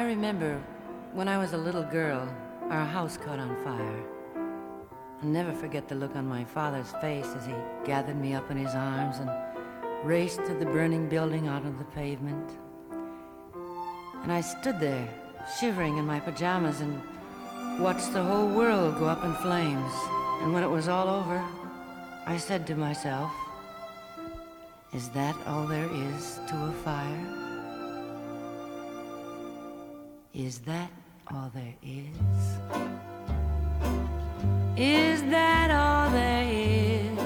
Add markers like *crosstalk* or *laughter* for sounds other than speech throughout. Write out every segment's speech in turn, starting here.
I remember when I was a little girl, our house caught on fire. I'll never forget the look on my father's face as he gathered me up in his arms and raced to the burning building out on the pavement. And I stood there, shivering in my pajamas, and watched the whole world go up in flames. And when it was all over, I said to myself, Is that all there is to a fire? Is that all there is? Is that all there is?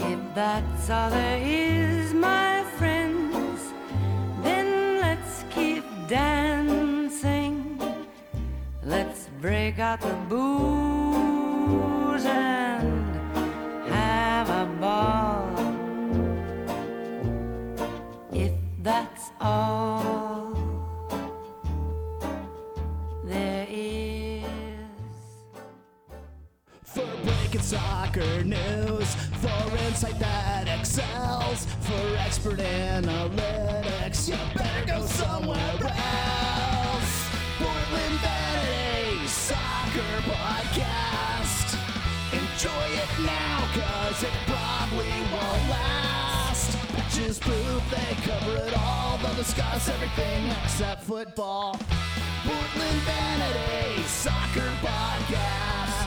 If that's all there is, my friends, then let's keep dancing. Let's break out the booze and have a ball. If that's soccer news, for insight that excels, for expert analytics, you better go somewhere else. Portland Vanity Soccer Podcast. Enjoy it now, cause it probably won't last. Bitches poop, they cover it all. They'll discuss everything except football. Portland Vanity Soccer Podcast.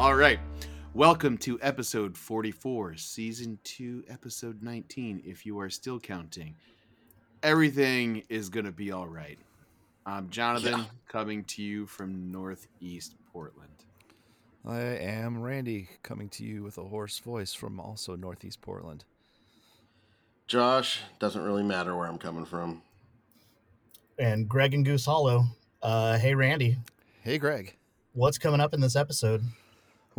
All right. Welcome to episode 44, season 2, episode 19, if you are still counting. Everything is going to be all right. I'm Jonathan, Yeah. coming to you from Northeast Portland. I am Randy, coming to you with a hoarse voice from also Northeast Portland. Josh, doesn't really matter where I'm coming from. and Greg and Goose Hollow. Uh, hey, Randy, Hey, Greg. what's coming up in this episode?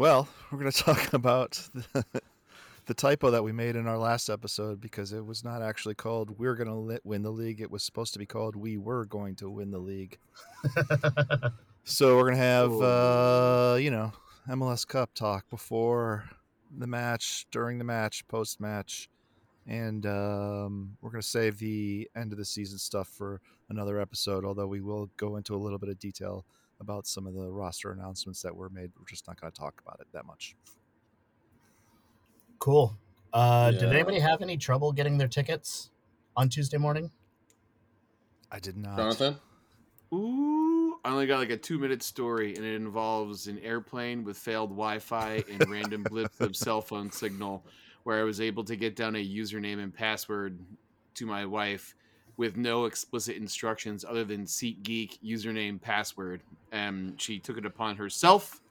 Well, we're going *laughs* to talk about the, *laughs* the typo that we made in our last episode because it was not actually called "We're going to win the league." It was supposed to be called "We were going to win the league." *laughs* so we're going to have, uh, you know, MLS Cup talk before the match, during the match, post match, and um, we're going to save the end of the season stuff for another episode. Although we will go into a little bit of detail about some of the roster announcements that were made. We're just not going to talk about it that much. Cool. Uh, Did anybody have any trouble getting their tickets on Tuesday morning? I did not. Jonathan? Ooh, I only got like a two minute story, and it involves an airplane with failed Wi Fi and random blips of cell phone signal, where I was able to get down a username and password to my wife with no explicit instructions other than SeatGeek username password. And she took it upon herself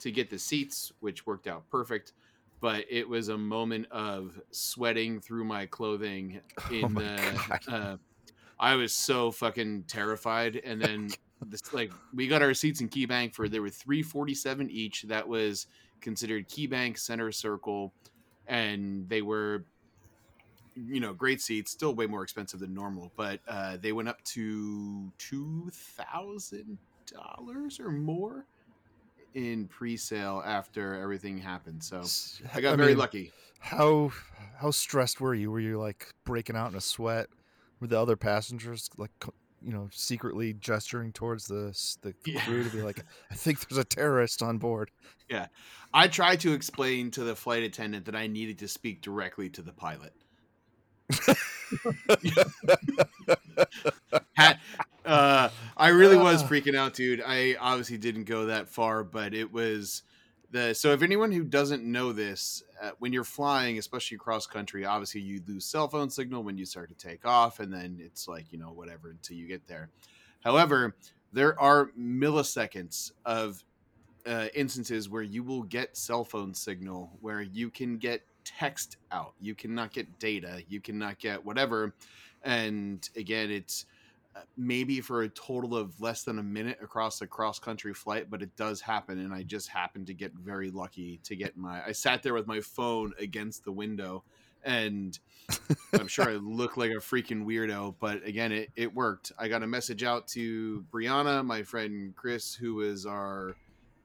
to get the seats, which worked out perfect. But it was a moment of sweating through my clothing *laughs* in Oh my the. God. Uh, I was so fucking terrified, and then *laughs* this like we got our seats in Key Bank for there were three forty seven each. That was considered Key Bank center circle, and they were, you know, great seats. Still way more expensive than normal, but uh, they went up to two thousand dollars or more in pre-sale after everything happened. So I got very mean, lucky. How how stressed were you? Were you like breaking out in a sweat? Were the other passengers like you know secretly gesturing towards the the *laughs* Yeah. crew to be like, I think there's a terrorist on board. Yeah, I tried to explain to the flight attendant that I needed to speak directly to the pilot. Had- uh, I really was Ah. freaking out, dude. I obviously didn't go that far, but it was the. So, if anyone who doesn't know this, uh, when you're flying, especially cross country, obviously you lose cell phone signal when you start to take off, and then it's like you know whatever until you get there. However, there are milliseconds of uh, instances where you will get cell phone signal, where you can get text out, you cannot get data, you cannot get whatever, and again, it's uh, maybe for a total of less than a minute across a cross country flight, but it does happen, and I just happened to get very lucky to get my. I sat there with my phone against the window, and I'm sure I *laughs* look like a freaking weirdo, but again, it, it worked. I got a message out to Brianna, my friend Chris, who is our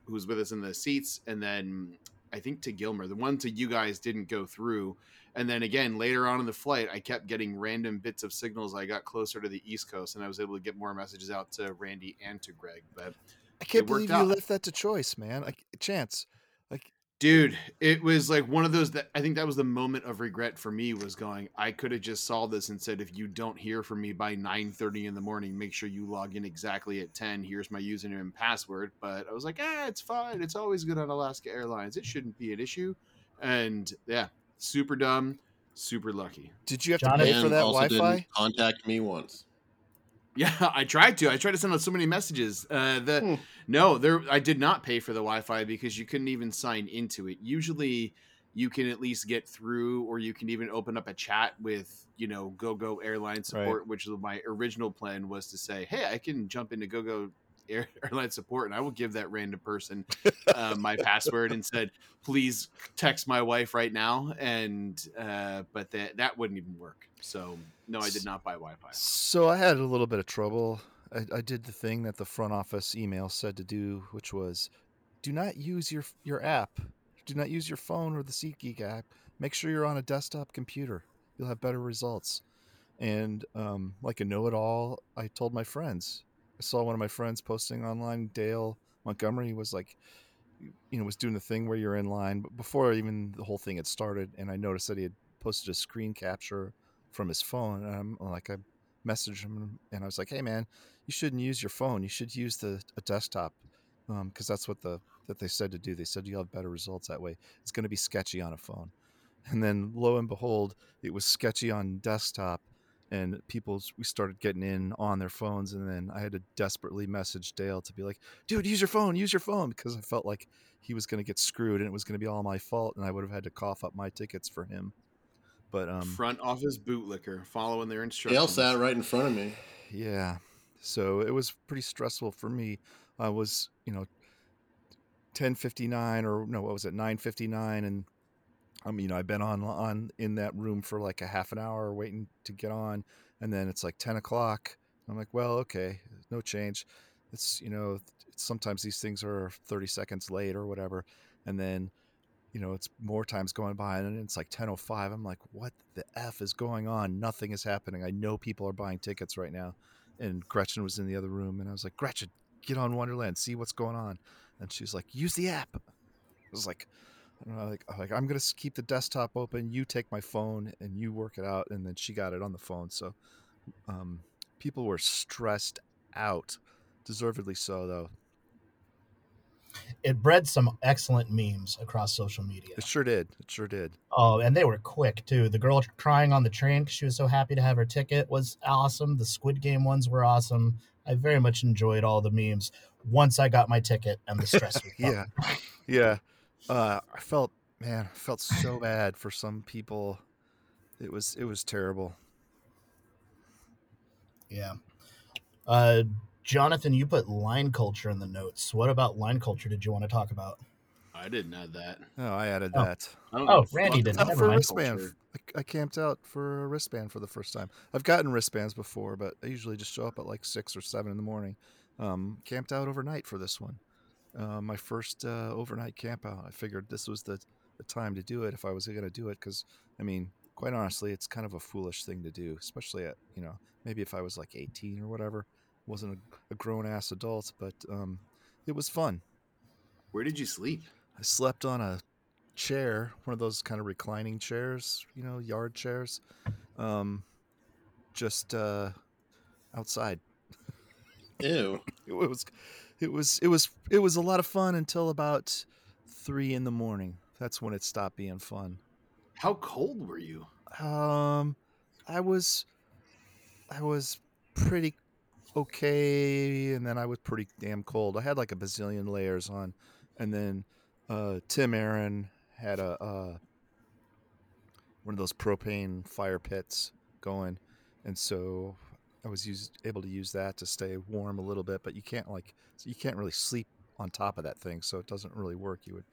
who's with us in the seats, and then I think to Gilmer. The one to you guys didn't go through, And then again, later on in the flight, I kept getting random bits of signals. I got closer to the East Coast and I was able to get more messages out to Randy and to Greg. But I can't believe you out. left that to choice, man. Like chance. Like dude it was like one of those that i think that was the moment of regret for me was going i could have just solved this and said if you don't hear from me by 9 30 in the morning make sure you log in exactly at 10 here's my username and password but i was like ah it's fine. It's always good on alaska airlines. It shouldn't be an issue. And yeah super dumb super lucky. Did you have Jonathan- to pay for that Wi-Fi? didn't contact me once. Yeah, *laughs* I tried to. I tried to send out so many messages. Uh, the Hmm. no, there I did not pay for the Wi-Fi because you couldn't even sign into it. Usually, you can at least get through, or you can even open up a chat with you know GoGo Airline support, which was my original plan was to say, hey, I can jump into GoGo *laughs* Airline support, and I will give that random person *laughs* uh, my password and said, please text my wife right now. And uh, but that that wouldn't even work. So no, I did not buy Wi-Fi. So I had a little bit of trouble. I, I did the thing that the front office email said to do, which was, do not use your your app. Do not use your phone or the SeatGeek app. Make sure you're on a desktop computer. You'll have better results. And um, like a know-it-all, I told my friends. I saw one of my friends posting online. Dale Montgomery was like, you know, was doing the thing where you're in line, but before even the whole thing had started, and I noticed that he had posted a screen capture from his phone. And I'm like, I messaged him and I was like, "Hey, man, you shouldn't use your phone. You should use the a desktop um, because that's what the that they said to do. They said you'll have better results that way. It's going to be sketchy on a phone." And then lo and behold, it was sketchy on desktop, and people we started getting in on their phones. And then I had to desperately message Dale to be like, "Dude, use your phone. Use your phone," because I felt like he was going to get screwed and it was going to be all my fault, and I would have had to cough up my tickets for him. But um, Front office bootlicker, following their instructions. Dale instructions. sat right in front of me. Yeah. So it was pretty stressful for me. I was, you know, 1059 or no, what was it? 959 and you know, I've been on on in that room for like a half an hour waiting to get on, and then it's like 10 o'clock. I'm like, well, okay, no change. It's you know, it's, sometimes these things are 30 seconds late or whatever, and then you know, it's more times going by, and it's like 10:05. I'm like, what the f is going on? Nothing is happening. I know people are buying tickets right now, and Gretchen was in the other room, and I was like, Gretchen, get on Wonderland, see what's going on, and she's like, use the app. I was like, I don't know, like, I'm like I'm gonna keep the desktop open. You take my phone and you work it out, and then she got it on the phone. So, um, people were stressed out, deservedly so, though. It bred some excellent memes across social media. It sure did. It sure did. Oh, and they were quick too. The girl crying on the train because she was so happy to have her ticket was awesome. The Squid Game ones were awesome. I very much enjoyed all the memes once I got my ticket and the stress. *laughs* Yeah, yeah. Uh, I felt, man, I felt so bad for some people. It was, it was terrible. Yeah. Uh, Jonathan, you put line culture in the notes. What about line culture did you want to talk about? I didn't add that. Oh, I added Oh. that. I Oh, Randy didn't. about Out Never for wristband. culture. I, I camped out for a wristband for the first time. I've gotten wristbands before, but I usually just show up at like six or seven in the morning. Um, camped out overnight for this one. Uh, my first uh, overnight camp out. I figured this was the, the time to do it if I was going to do it because, I mean, quite honestly, it's kind of a foolish thing to do, especially at, you know, maybe if I was like 18 or whatever. Wasn't a, a grown ass adult, but um, it was fun. Where did you sleep? I slept on a chair, one of those kind of reclining chairs, you know, yard chairs, um, just uh, outside. Ew. *laughs* It was, it was, it was, it was a lot of fun until about three in the morning. That's when it stopped being fun. How cold were you? Um, I was, I was pretty okay, and then I was pretty damn cold. I had like a bazillion layers on, and then uh, Tim Aaron had a uh, one of those propane fire pits going, and so I was used, able to use that to stay warm a little bit. But you can't like you can't really sleep on top of that thing, so it doesn't really work. You would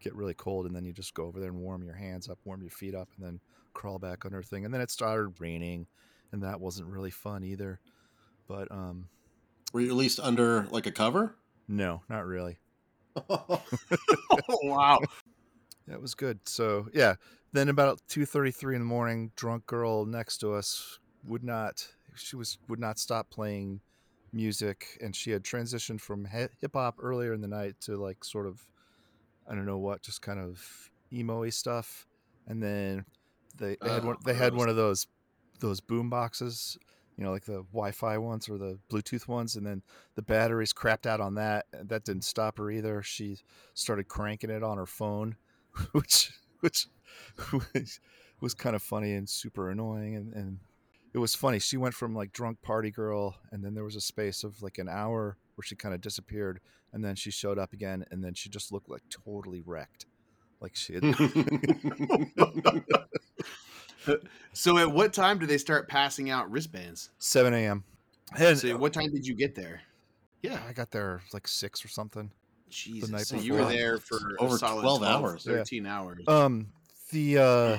get really cold, and then you just go over there and warm your hands up, warm your feet up, and then crawl back under thing. And then it started raining, and that wasn't really fun either. But um, Were you at least under like a cover? no, not really. oh *laughs* wow! It was good. So yeah, then about two thirty three in the morning, drunk girl next to us would not. She was would not stop playing music, and she had transitioned from hip hop earlier in the night to like sort of, I don't know what, just kind of emo-y stuff, and then they, they had Oh, one, they had one of those those boom boxes, you know, like the Wi-Fi ones or the Bluetooth ones, and then the batteries crapped out on that. That didn't stop her either. She started cranking it on her phone, *laughs* which which *laughs* was, was kind of funny and super annoying. And, and it was funny. She went from like drunk party girl, and then there was a space of like an hour where she kind of disappeared, and then she showed up again, and then she just looked like totally wrecked, like she had. *laughs* So at what time do they start passing out wristbands? 7 a.m. And So what time did you get there? yeah, I got there like six or something. Jesus. night so you were there for Over a solid 12 12 hours. Yeah. 13 hours. Um, the uh,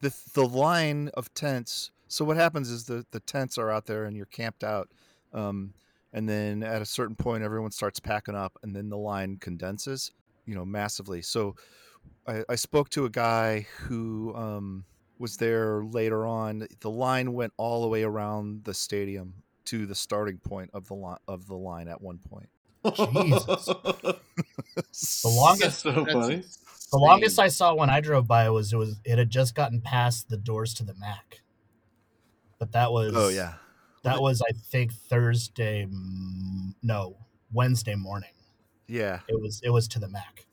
the the line of tents. So what happens is the the tents are out there and you're camped out. Um, and then at a certain point, everyone starts packing up, and then the line condenses, you know, massively. So I, I spoke to a guy who um, was there later on. The line went all the way around the stadium to the starting point of the line of the line at one point. Jesus. *laughs* The longest so funny. the longest. I saw when I drove by was it was it had just gotten past the doors to the Mac. But that was Oh yeah, that was I think Thursday no, Wednesday morning. yeah. It was it was to the Mac.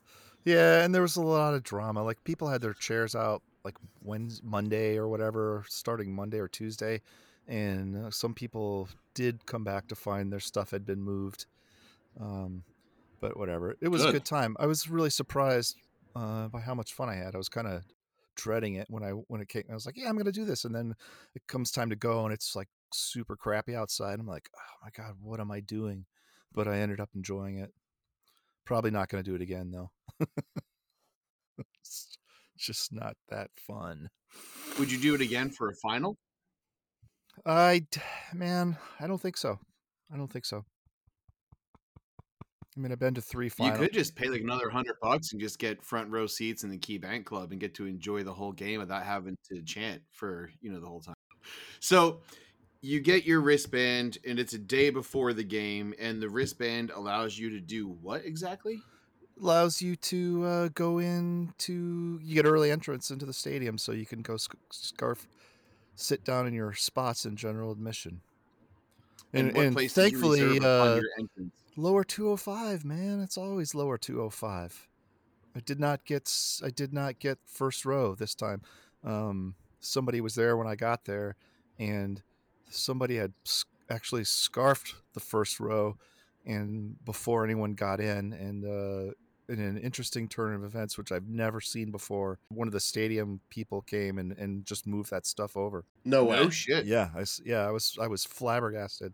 Yeah, and there was a lot of drama. Like people had their chairs out like Wednesday, Monday or whatever, starting Monday or Tuesday, and uh, some people did come back to find their stuff had been moved. Um, but whatever, it was a Good. good time. I was really surprised uh, by how much fun I had. I was kind of dreading it when I when it came. I was like, yeah, I'm gonna do this, and then it comes time to go, and it's like super crappy outside. I'm like, oh my god, what am I doing? But I ended up enjoying it. Probably not gonna do it again though *laughs* it's just not that fun. Would you do it again for a final? I man, I don't think so. I don't think so. I mean, I've been to three You could just pay like another hundred bucks and just get front row seats in the Key Bank Club and get to enjoy the whole game without having to chant for you know the whole time. So you get your wristband and it's a day before the game, and the wristband allows you to do what exactly? allows you to uh, go in to you get early entrance into the stadium, so you can go sc- scarf, sit down in your spots in general admission. And, and place thankfully, uh, your entrance? Lower 205 man it's always lower 205 i did not get I did not get first row this time um somebody was there when i got there and somebody had actually scarfed the first row and before anyone got in and uh in an interesting turn of events which i've never seen before one of the stadium people came and, and just moved that stuff over No way. No shit. yeah I, s- yeah i was i was flabbergasted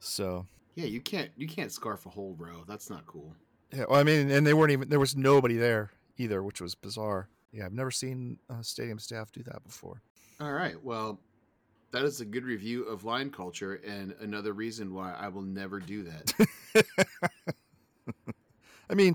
so Yeah, you can't you can't scarf a whole row. That's not cool. Yeah, well, I mean, and they weren't even there was nobody there either, which was bizarre. Yeah, I've never seen uh, stadium staff do that before. All right. Well, that is a good review of line culture and another reason why I will never do that. *laughs* I mean,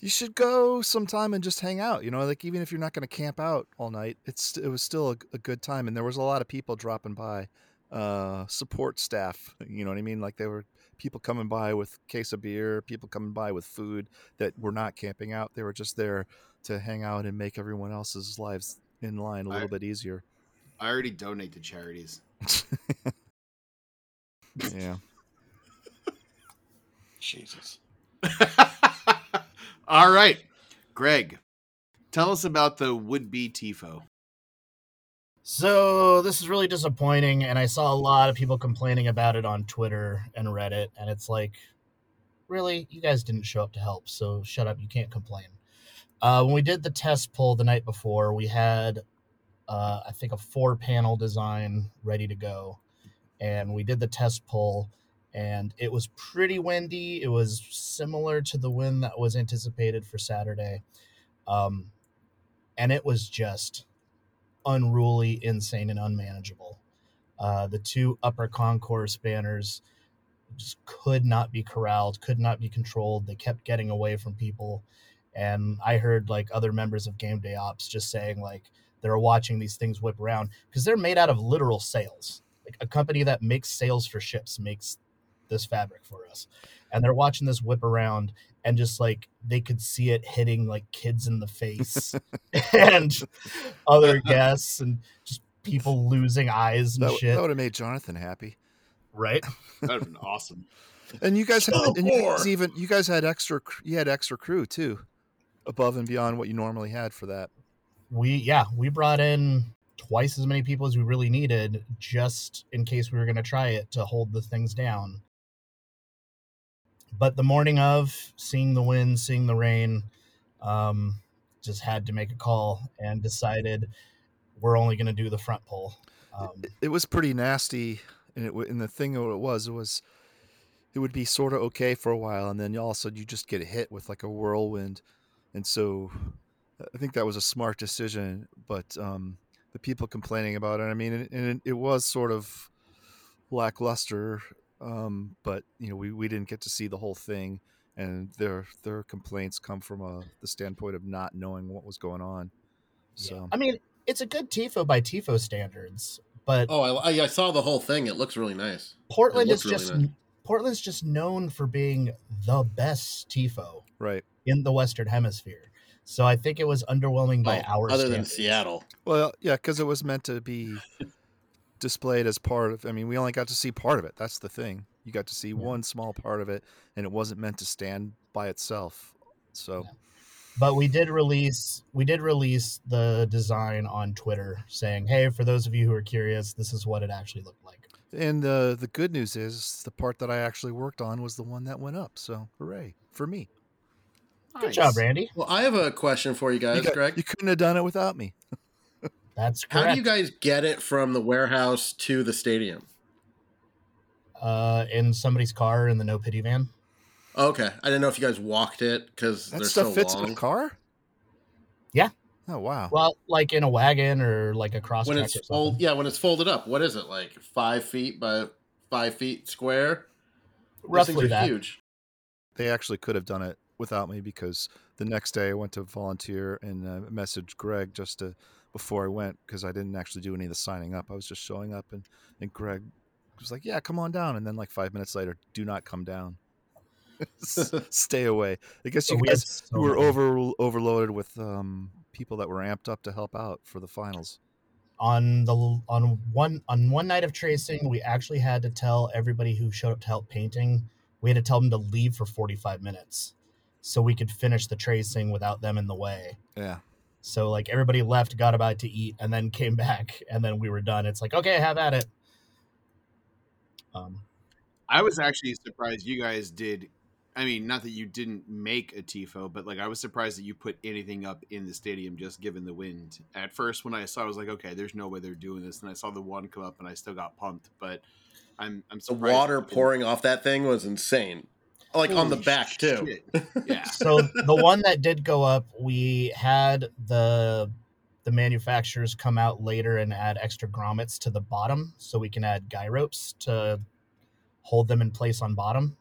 you should go sometime and just hang out. You know, like even if you're not going to camp out all night, it's it was still a, a good time, and there was a lot of people dropping by, uh, support staff. You know what I mean? Like they were people coming by with case of beer, people coming by with food that were not camping out. They were just there to hang out and make everyone else's lives in line a little bit easier. I already donate to charities. yeah. Jesus. *laughs* All right. Greg, tell us about the would be TIFO. So this is really disappointing, and I saw a lot of people complaining about it on Twitter and Reddit, and it's like, really, you guys didn't show up to help, so shut up. You can't complain. Uh, when we did the test poll the night before, we had, uh, I think, a four-panel design ready to go, and we did the test poll, and it was pretty windy. It was similar to the wind that was anticipated for Saturday, um, and it was just unruly, insane, and unmanageable. Uh, the two upper concourse banners just could not be corralled, could not be controlled. They kept getting away from people. and I heard like other members of Game Day Ops just saying like they're watching these things whip around because they're made out of literal sails. Like a company that makes sails for ships makes this fabric for us, and they're watching this whip around and just like they could see it hitting like kids in the face *laughs* and other *laughs* guests and just people losing eyes and That, shit. that would have made Jonathan happy. right? *laughs* That'd have been awesome. And you guys, had, and you guys even you guys had extra. You had extra crew too, above and beyond what you normally had for that. we yeah we brought in twice as many people as we really needed just in case we were going to try it to hold the things down but the morning of seeing the wind seeing the rain um, just had to make a call and decided we're only going to do the front pole um, It, it was pretty nasty, and it and the thing of what it was, it was, it would be sort of okay for a while, and then all of a sudden you just get hit with like a whirlwind, and so I think that was a smart decision. But um, the people complaining about it, I mean, and, and it, it was sort of lackluster, um, but you know, we, we didn't get to see the whole thing, and their their complaints come from a the standpoint of not knowing what was going on. yeah. So i mean it's a good tifo by tifo standards but Oh, I, I- I saw the whole thing. It looks really nice. portland is really just nice. portland's just known for being the best tifo right. in the Western Hemisphere. So I think it was underwhelming by Oh, our other than. Seattle. Well, yeah, because it was meant to be displayed as part of. I mean, we only got to see part of it. That's the thing. You got to see one small part of it, and it wasn't meant to stand by itself. So, But we did release we did release the design on Twitter saying, "Hey, for those of you who are curious, this is what it actually looked like." and the the good news is the part that I actually worked on was the one that went up. So, hooray for me! Good job, Randy. Well, I have a question for you guys, you, got- Greg. you couldn't have done it without me. *laughs* That's How do you guys get it from the warehouse to the stadium? uh, in somebody's car in the no pity van. Okay, I didn't know if you guys walked it because That they're stuff so fits in a car. Yeah. Oh wow. Well, like in a wagon or like a cross when it's or fold, yeah, when it's folded up, what is it like? Five feet by five feet square. Roughly that. huge. they actually could have done it without me because the next day I went to volunteer and uh, messaged Greg just to before I went because I didn't actually do any of the signing up. I was just showing up and and Greg was like, "Yeah, come on down." And then like five minutes later, "Do not come down. *laughs* Stay away." I guess you we had guys so were over overloaded with um, people that were amped up to help out for the finals. on the on one on one night of tracing we actually had to tell everybody who showed up to help painting we had to tell them to leave for 45 minutes so we could finish the tracing without them in the way Yeah. So like everybody left got about to eat and then came back and then we were done it's like okay have at it um I was actually surprised you guys did. I mean, not that you didn't make a tifo, but like I was surprised that you put anything up in the stadium just given the wind. At first, when I saw, it, I was like, okay, there's no way they're doing this. And I saw the one come up, and I still got pumped. But I'm I'm The water pouring off that thing was insane. Like on the Holy back too. *laughs* Yeah, so the one that did go up we had the the manufacturers come out later and add extra grommets to the bottom so we can add guy ropes to hold them in place on bottom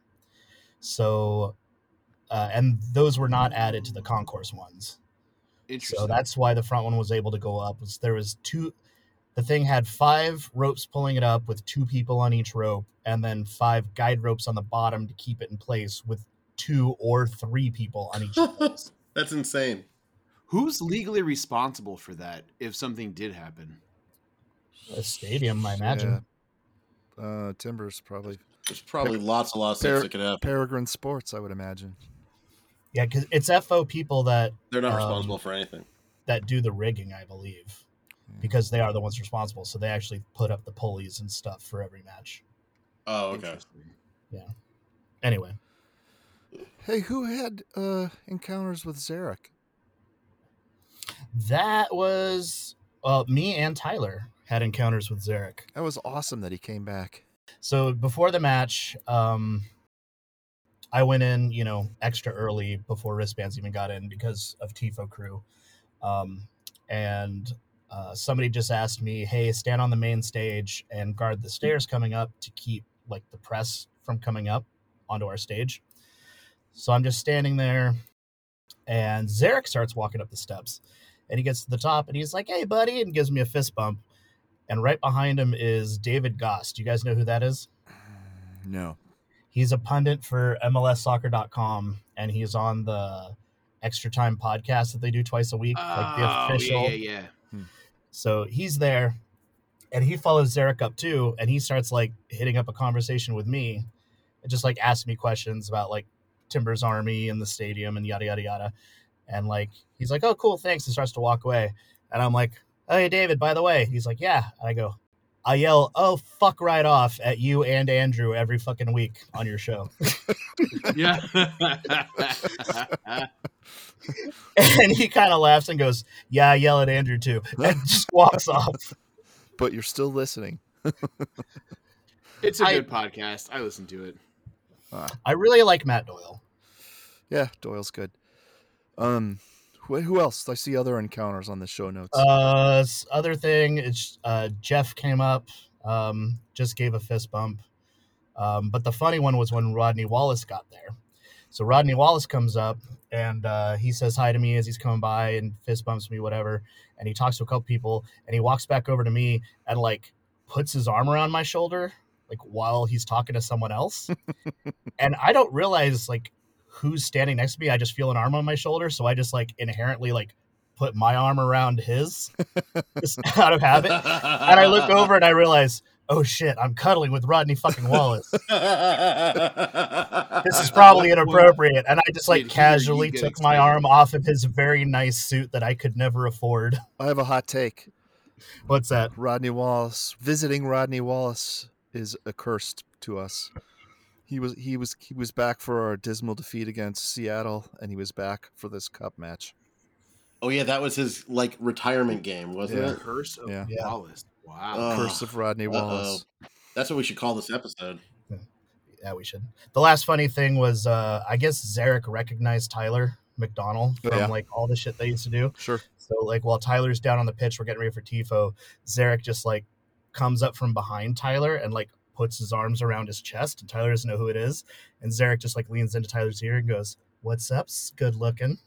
so uh, and those were not added to the concourse ones interesting. so that's why the front one was able to go up was there was two the thing had five ropes pulling it up with two people on each rope and then five guide ropes on the bottom to keep it in place with two or three people on each place. *laughs* That's insane. Who's legally responsible for that if something did happen? a stadium i imagine Yeah. Uh, Timbers probably There's probably lots of lawsuits Par- that could happen. Peregrine Sports, I would imagine. yeah because it's fo people that They're not um, responsible for anything. that do the rigging i believe because they are the ones responsible so they actually put up the pulleys and stuff for every match Oh, okay. Interesting. anyway Hey, who had uh, encounters with Zarek? that was uh, me and tyler had encounters with zarek That was awesome that he came back. So before the match, um, I went in, you know, extra early before wristbands even got in because of Tifo crew. Um, and uh, somebody just asked me, "Hey, stand on the main stage and guard the stairs coming up to keep like the press from coming up onto our stage." So I'm just standing there, and Zarek starts walking up the steps, and he gets to the top, and he's like, "Hey, buddy," and gives me a fist bump. And right behind him is David Gass. Do you guys know who that is? *sighs* No. He's a pundit for MLSsoccer.com, and he's on the Extra Time podcast that they do twice a week, like the Oh, official. yeah, yeah, yeah. So he's there, and he follows Zarek up too, and he starts like hitting up a conversation with me, and just like asking me questions about like Timber's army and the stadium and yada yada yada, and like he's like, "Oh, cool, thanks," and starts to walk away, and I'm like, "Oh, hey, David, by the way," he's like, "Yeah," and I go. I yell, "Oh fuck right off" at you and Andrew every fucking week on your show, Yeah. and he kind of laughs and goes, "Yeah, I yell at Andrew too," and *laughs* just walks off. But you're still listening. *laughs* it's a I- good podcast. I listen to it. I really like Matt Doyle. Yeah, Doyle's good. Um, who, else? I see other encounters on the show notes. Uh, other thing, it's uh, Jeff came up, um, just gave a fist bump. Um, but the funny one was when Rodney Wallace got there. So Rodney Wallace comes up and uh, he says hi to me as he's coming by and fist bumps me, whatever. And he talks to a couple people and he walks back over to me and like puts his arm around my shoulder, like while he's talking to someone else. *laughs* and I don't realize like who's standing next to me. I just feel an arm on my shoulder, so I just like inherently like put my arm around his *laughs* just *laughs* out of habit. And I look over and I realize, oh shit, I'm cuddling with Rodney fucking Wallace. This is probably inappropriate. And I just like Dude, casually get took my arm off of his very nice suit that I could never afford. *laughs* I have a hot take. What's that? Rodney Wallace visiting Rodney Wallace is accursed to us. He was he was he was back for our dismal defeat against Seattle, and he was back for this cup match. oh yeah, that was his like retirement game, wasn't Yeah. it? Curse of Yeah. Yeah. Wallace. Wow. Ugh. Curse of Rodney Uh-oh. Wallace. That's what we should call this episode. Yeah, we should. The last funny thing was uh I guess Zarek recognized Tyler McDonald Oh, from yeah. like all the shit they used to do. Sure. So like while Tyler's down on the pitch, we're getting ready for Tifo. Zarek just like comes up from behind Tyler and like puts his arms around his chest, and Tyler doesn't know who it is. And Zarek just like leans into Tyler's ear and goes, "What's up? s- Good looking."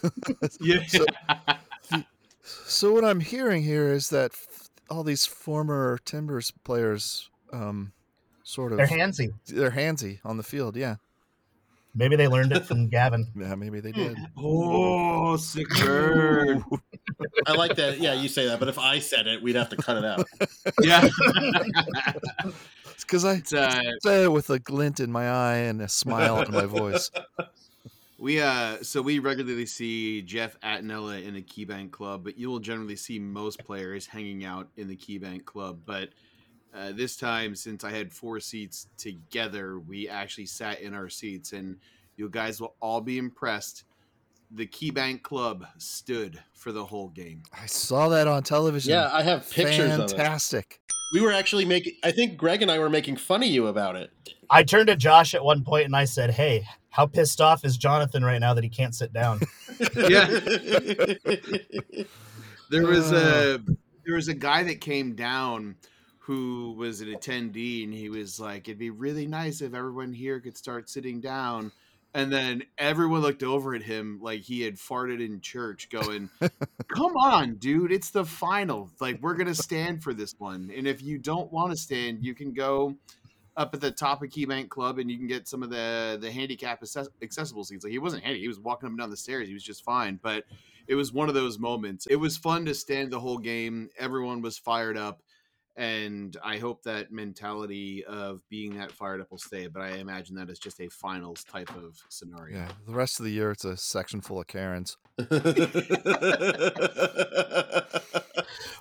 *laughs* Yeah. So- So what I'm hearing here is that all these former Timbers players, um, sort of They're handsy. they're handsy on the field. Yeah, Maybe they learned it from Gavin. *laughs* yeah, maybe they did. *laughs* oh, sick bird. I like that. Yeah, you say that, but if I said it, we'd have to cut it out. yeah. It's because I It's, uh, say it with a glint in my eye and a smile in my voice. *laughs* we uh so we regularly see Jeff Attinella in the KeyBank Club, but you will generally see most players hanging out in the KeyBank Club. But uh, this time, since I had four seats together, we actually sat in our seats, and you guys will all be impressed. The KeyBank Club stood for the whole game. I saw that on television. Yeah, I have pictures of it. Fantastic. We were actually making. I think Greg and I were making fun of you about it. I turned to Josh at one point and I said, "Hey, how pissed off is Jonathan right now that he can't sit down?" *laughs* Yeah. *laughs* There was a uh. there was a guy that came down who was an attendee and he was like it'd be really nice if everyone here could start sitting down and then everyone looked over at him like he had farted in church going *laughs* come on dude it's the final like we're gonna stand for this one and if you don't want to stand you can go up at the top of KeyBank Club and you can get some of the the handicap access- accessible seats. Like he wasn't handy; he was walking up and down the stairs. He was just fine. But it was one of those moments. It was fun to stand the whole game. Everyone was fired up, and I hope that mentality of being that fired up will stay. But I imagine that is just a finals type of scenario. Yeah, the rest of the year it's a section full of Karens. *laughs*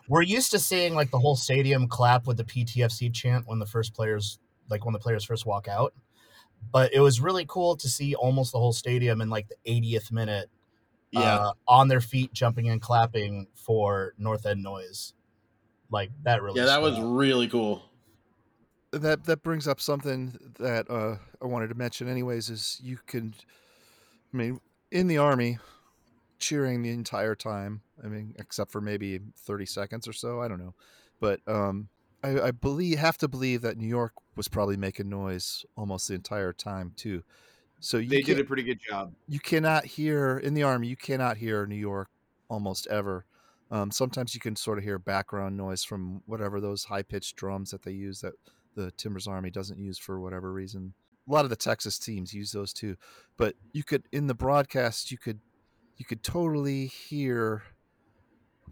We're used to seeing like the whole stadium clap with the PTFC chant when the first players, like when the players first walk out. But it was really cool to see almost the whole stadium in like the 80th minute yeah, uh, on their feet, jumping and clapping for North End Noise. Like that really. yeah, that was out. really cool. That that brings up something that uh, I wanted to mention. Anyways, is you can, I mean, in the army, cheering the entire time. I mean, except for maybe thirty seconds or so. I don't know, but um, I, I believe have to believe that New York was probably making noise almost the entire time too. So you They did a pretty good job. you cannot hear in the army. You cannot hear New York almost ever. Um, sometimes you can sort of hear background noise from whatever those high pitched drums that they use that the Timbers Army doesn't use for whatever reason. A lot of the Texas teams use those too, but you could in the broadcast you could you could totally hear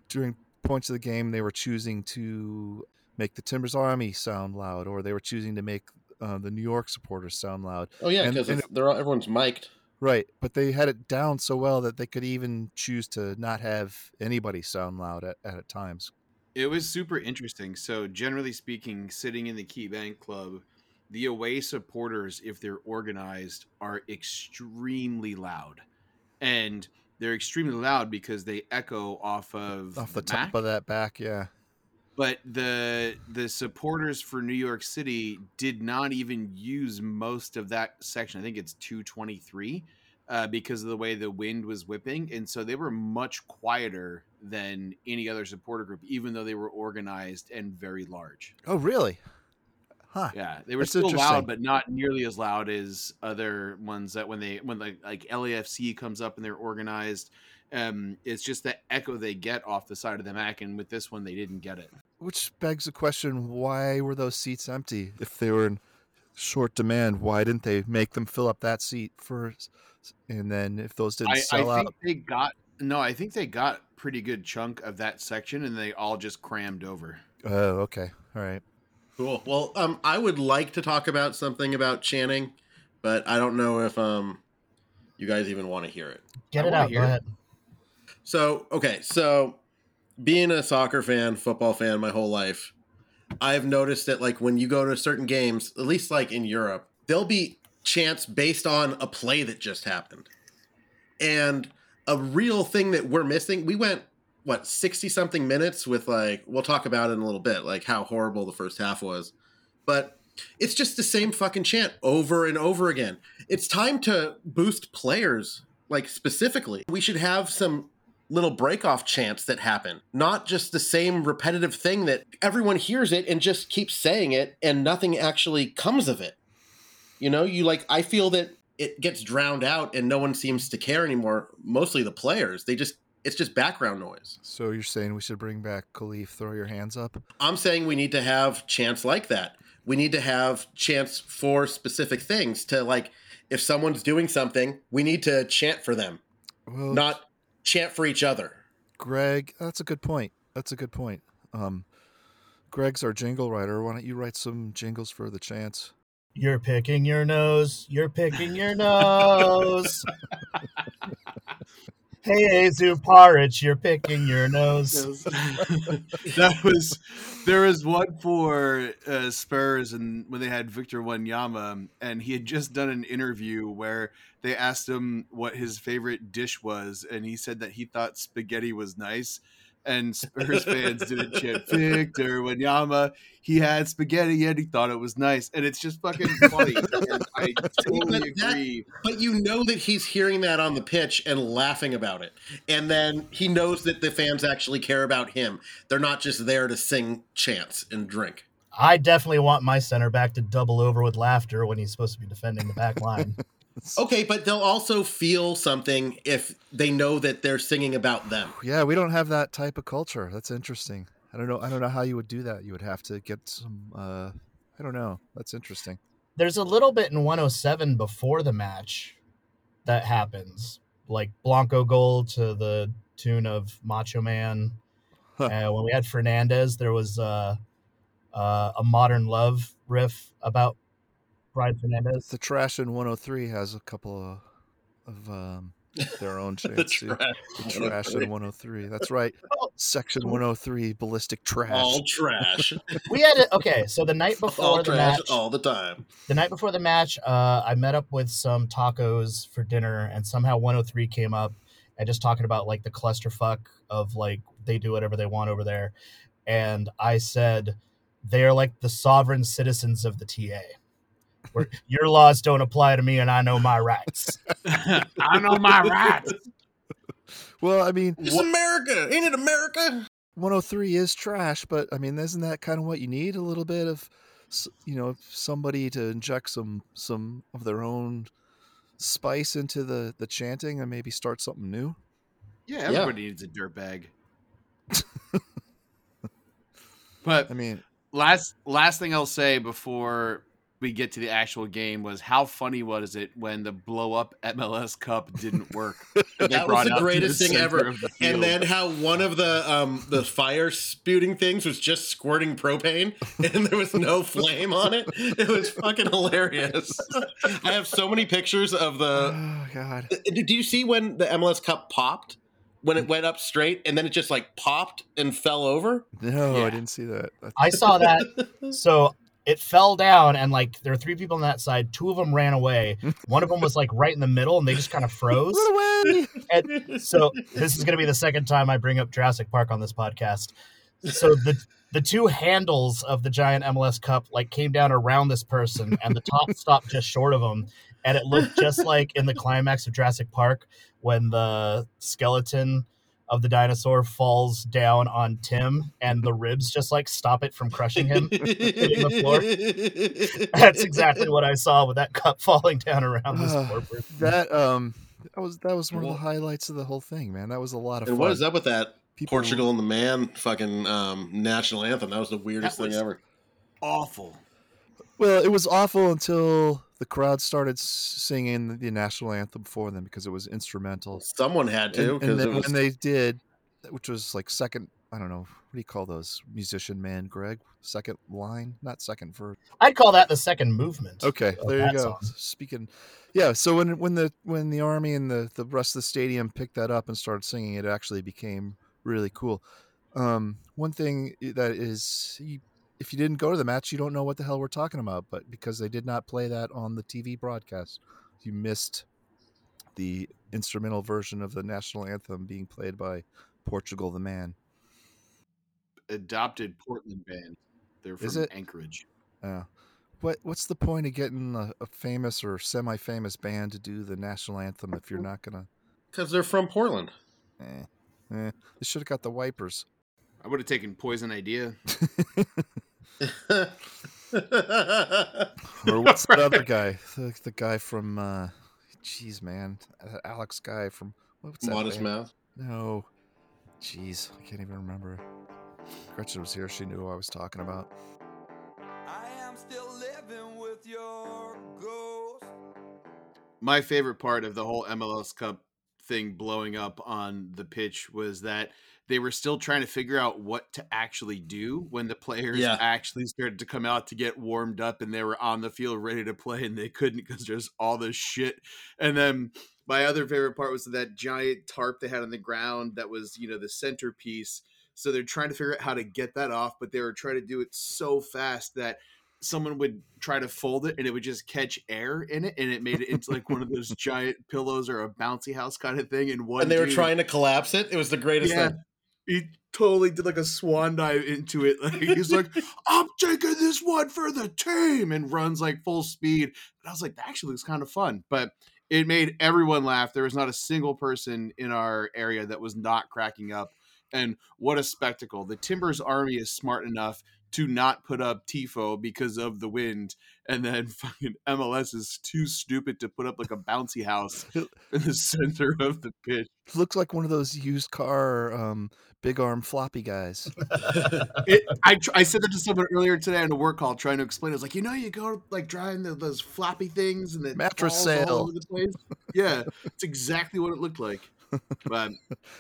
during points of the game they were choosing to make the Timbers Army sound loud, or they were choosing to make uh, the New York supporters sound loud. Oh yeah, because and they're all, everyone's mic'd. Right, but they had it down so well that they could even choose to not have anybody sound loud at, at times. It was super interesting. So, generally speaking, sitting in the Key Bank Club, the away supporters, if they're organized, are extremely loud. And they're extremely loud because they echo off of Off the the top of that back, yeah. But the the supporters for New York City did not even use most of that section. I think it's 223 uh, because of the way the wind was whipping, and so they were much quieter than any other supporter group, even though they were organized and very large. Oh, really? Huh. Yeah, they were That's still loud, but not nearly as loud as other ones that when they when like like LAFC comes up and they're organized. Um, it's just the echo they get off the side of the Mac, and with this one they didn't get it. Which begs the question: Why were those seats empty? If they were in short demand, why didn't they make them fill up that seat first? And then, if those didn't I, I sell think out, they got no. I think they got pretty good chunk of that section, and they all just crammed over. oh, okay, all right. Cool. Well, um, I would like to talk about something about Channing, but I don't know if um, you guys even want to hear it. Get I it out. hear Go it. So, okay, so being a soccer fan, football fan my whole life, I've noticed that like when you go to certain games, at least like in Europe, there'll be chants based on a play that just happened. And a real thing that we're missing, we went what 60 something minutes with like we'll talk about it in a little bit, like how horrible the first half was. But it's just the same fucking chant over and over again. It's time to boost players like specifically. We should have some little break off chants that happen, not just the same repetitive thing that everyone hears it and just keeps saying it and nothing actually comes of it. You know, you like, I feel that it gets drowned out and no one seems to care anymore. Mostly the players. They just, it's just background noise. So you're saying we should bring back Khalif? Throw your hands up. I'm saying we need to have chants like that. We need to have chants for specific things to like, if someone's doing something, we need to chant for them, Well, not chant for each other. Greg, that's a good point. That's a good point. Um, Greg's our jingle writer. Why don't you write some jingles for the chants? You're picking your nose. You're picking your nose. *laughs* hey, Azu Parich, you're picking your nose. *laughs* that was there was one for uh, Spurs and when they had Victor Wanyama and he had just done an interview where they asked him what his favorite dish was and he said that he thought spaghetti was nice and Spurs fans didn't chant Victor Wanyama he had spaghetti and he thought it was nice and it's just fucking funny I totally *laughs* But that- But you know that he's hearing that on the pitch and laughing about it. And then he knows that the fans actually care about him. They're not just there to sing chants and drink. I definitely want my center back to double over with laughter when he's supposed to be defending the back line. *laughs* Okay, but they'll also feel something if they know that they're singing about them. Yeah, we don't have that type of culture. That's interesting. I don't know. I don't know how you would do that. You would have to get some. Uh, I don't know. That's interesting. There's a little bit in 107 before the match that happens, like Blanco goal to the tune of Macho Man. Huh. Uh, when we had Fernandez, there was uh, uh, a modern love riff about Brian Fernandez. The trash in 103 has a couple of, of um, their own *laughs* The chants. too. trash. The trash in 103. That's right. *laughs* Section 103, ballistic trash. All trash. *laughs* We had it. Okay, so the night before all the trash match, all the time. the night before the match, uh, I met up with some tacos for dinner, and somehow 103 came up, and just talking about like the clusterfuck of like they do whatever they want over there, and I said they're like the sovereign citizens of the TA. Where your laws don't apply to me, and I know my rights. *laughs* *laughs* I know my rights Well, I mean, It's America. Ain't it America? 103 is trash, but I mean, isn't that kind of what you need? A little bit of, you know, somebody to inject some some of their own spice into the the chanting and maybe start something new? Yeah, Yeah. everybody needs a dirt bag. *laughs* but I mean, last last thing I'll say before we get to the actual game was how funny was it when the blow up MLS Cup didn't work? *laughs* That was the it out to greatest thing ever. the And then how one of the um the fire spewing things was just squirting propane *laughs* and there was no flame on it. It was fucking hilarious. I have so many pictures of the *sighs* oh god. Did you see when the MLS Cup popped? When it went up straight and then it just like popped and fell over? No, Yeah. I didn't see that. I saw that. *laughs* So it fell down, and like there were three people on that side. Two of them ran away. *laughs* One of them was like right in the middle, and they just kind of froze. *laughs* *laughs* And so this is going to be the second time I bring up Jurassic Park on this podcast. So the the two handles of the giant MLS Cup like came down around this person, and the top stopped just short of them and it looked just like in the climax of Jurassic Park when the skeleton of the dinosaur falls down on Tim, and the ribs just like stop it from crushing him. *laughs* hitting the floor. That's exactly what I saw with that cup *laughs* falling down around this poor person. that um that was that was one of the highlights of the whole thing, man. That was a lot of And fun. what is up with that People- Portugal and the Man fucking um, national anthem? That was the weirdest That thing was- ever. awful. Well, it was awful until the crowd started singing the national anthem for them because it was instrumental. Someone had to And, and because then was when they did, which was like second, I don't know, what do you call those musician man, Greg? Second line, not second verse. I'd call that the second movement. Okay, there you go. song. Speaking, yeah. So when when the when the army and the the rest of the stadium picked that up and started singing, it actually became really cool. Um, one thing that is, you, if you didn't go to the match, you don't know what the hell we're talking about. But because they did not play that on the TV broadcast, you missed the instrumental version of the national anthem being played by Portugal the Man. Adopted Portland band. They're Is from it? Anchorage. Uh, what what's the point of getting a, a famous or semi-famous band to do the national anthem if you're not gonna? because they're from Portland. Eh, eh. They should have got the wipers. I would have taken Poison Idea. *laughs* Or *laughs* what's that other guy? The, the guy from, uh, jeez, man, that Alex guy from what's that? Modest band? Mouth. No, jeez, I can't even remember. Gretchen was here; she knew who I was talking about. I am still living with your ghost. my favorite part of the whole MLS Cup thing blowing up on the pitch was that they were still trying to figure out what to actually do when the players Yeah. actually started to come out to get warmed up and they were on the field ready to play and they couldn't because there's all this shit. And then my other favorite part was that giant tarp they had on the ground that was, you know, the centerpiece. So they're trying to figure out how to get that off, but they were trying to do it so fast that someone would try to fold it and it would just catch air in it and it made it into like one of those *laughs* giant pillows or a bouncy house kind of thing and one and they were dude- trying to collapse it. It was the greatest Yeah. thing. He totally did like a swan dive into it. *laughs* Like he's like i'm taking this one for the team and runs like full speed. And i was like that actually looks kind of fun. But it made everyone laugh. There was not a single person in our area that was not cracking up. And what a spectacle. The timbers army is smart enough to not put up tifo because of the wind and then *laughs* fucking mls is too stupid to put up like a bouncy house *laughs* in the center of the pitch Looks like one of those used car um, big arm floppy guys. *laughs* it, I tr- I said that to someone earlier today on a work call, trying to explain. I was like, you know, you go like driving the, those floppy things and the Mattress sale. the place. Yeah, it's exactly what it looked like. But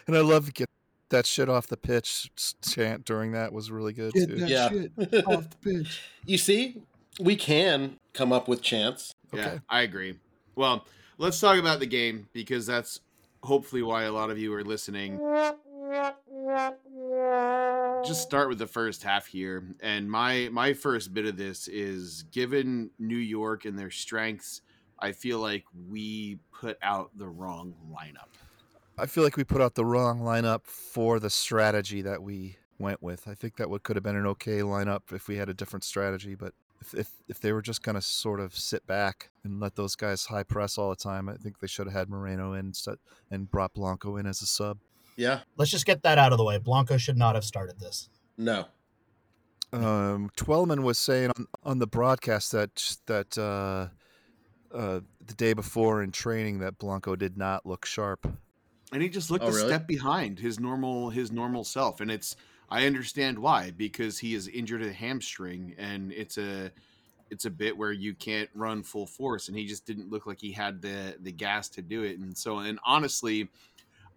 And I love to get that shit off the pitch chant during that was really good get too. that Yeah. shit off *laughs* the pitch. You see, we can come up with chants. Yeah, I agree. Well, let's talk about the game because that's hopefully why a lot of you are listening. Just start with the first half here, and my my first bit of this is given New York and their strengths. I feel like we put out the wrong lineup. I feel like we put out the wrong lineup for the strategy that we went with. I think that would could have been an okay lineup if we had a different strategy, but if if, if they were just going to sort of sit back and let those guys high press all the time, I think they should have had Moreno in instead and brought Blanco in as a sub. Yeah. Let's just get that out of the way. Blanco should not have started this. No. Um, Twellman was saying on, on the broadcast that that uh, uh, the day before in training that Blanco did not look sharp. And he just looked Oh, a really? step behind his normal his normal self and it's i understand why because he has injured a hamstring and it's a it's a bit where you can't run full force and he just didn't look like he had the the gas to do it and so and honestly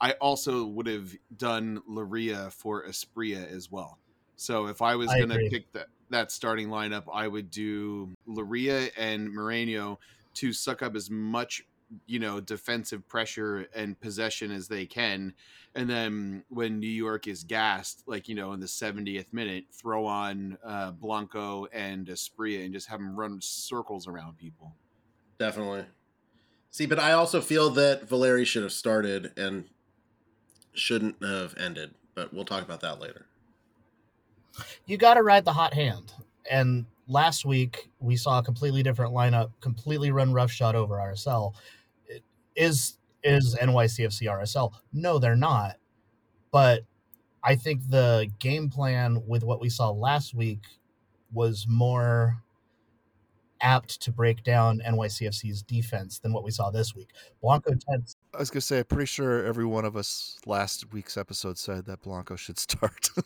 i also would have done Loría for Asprilla as well so if i was I gonna agree. pick that that starting lineup i would do Loría and Moreno to suck up as much you know defensive pressure and possession as they can and then when new york is gassed like you know in the 70th minute throw on uh, blanco and Asprilla and just have them run circles around people Definitely. See, but I also feel that Valeri should have started and shouldn't have ended. But we'll talk about that later. you got to ride the hot hand. And last week we saw a completely different lineup, completely run roughshod over RSL. Is is NYCFC RSL? No, they're not. But I think the game plan with what we saw last week was more apt to break down NYCFC's defense than what we saw this week. Blanco Tents I was gonna say, I'm pretty sure every one of us last week's episode said that Blanco should start. *laughs*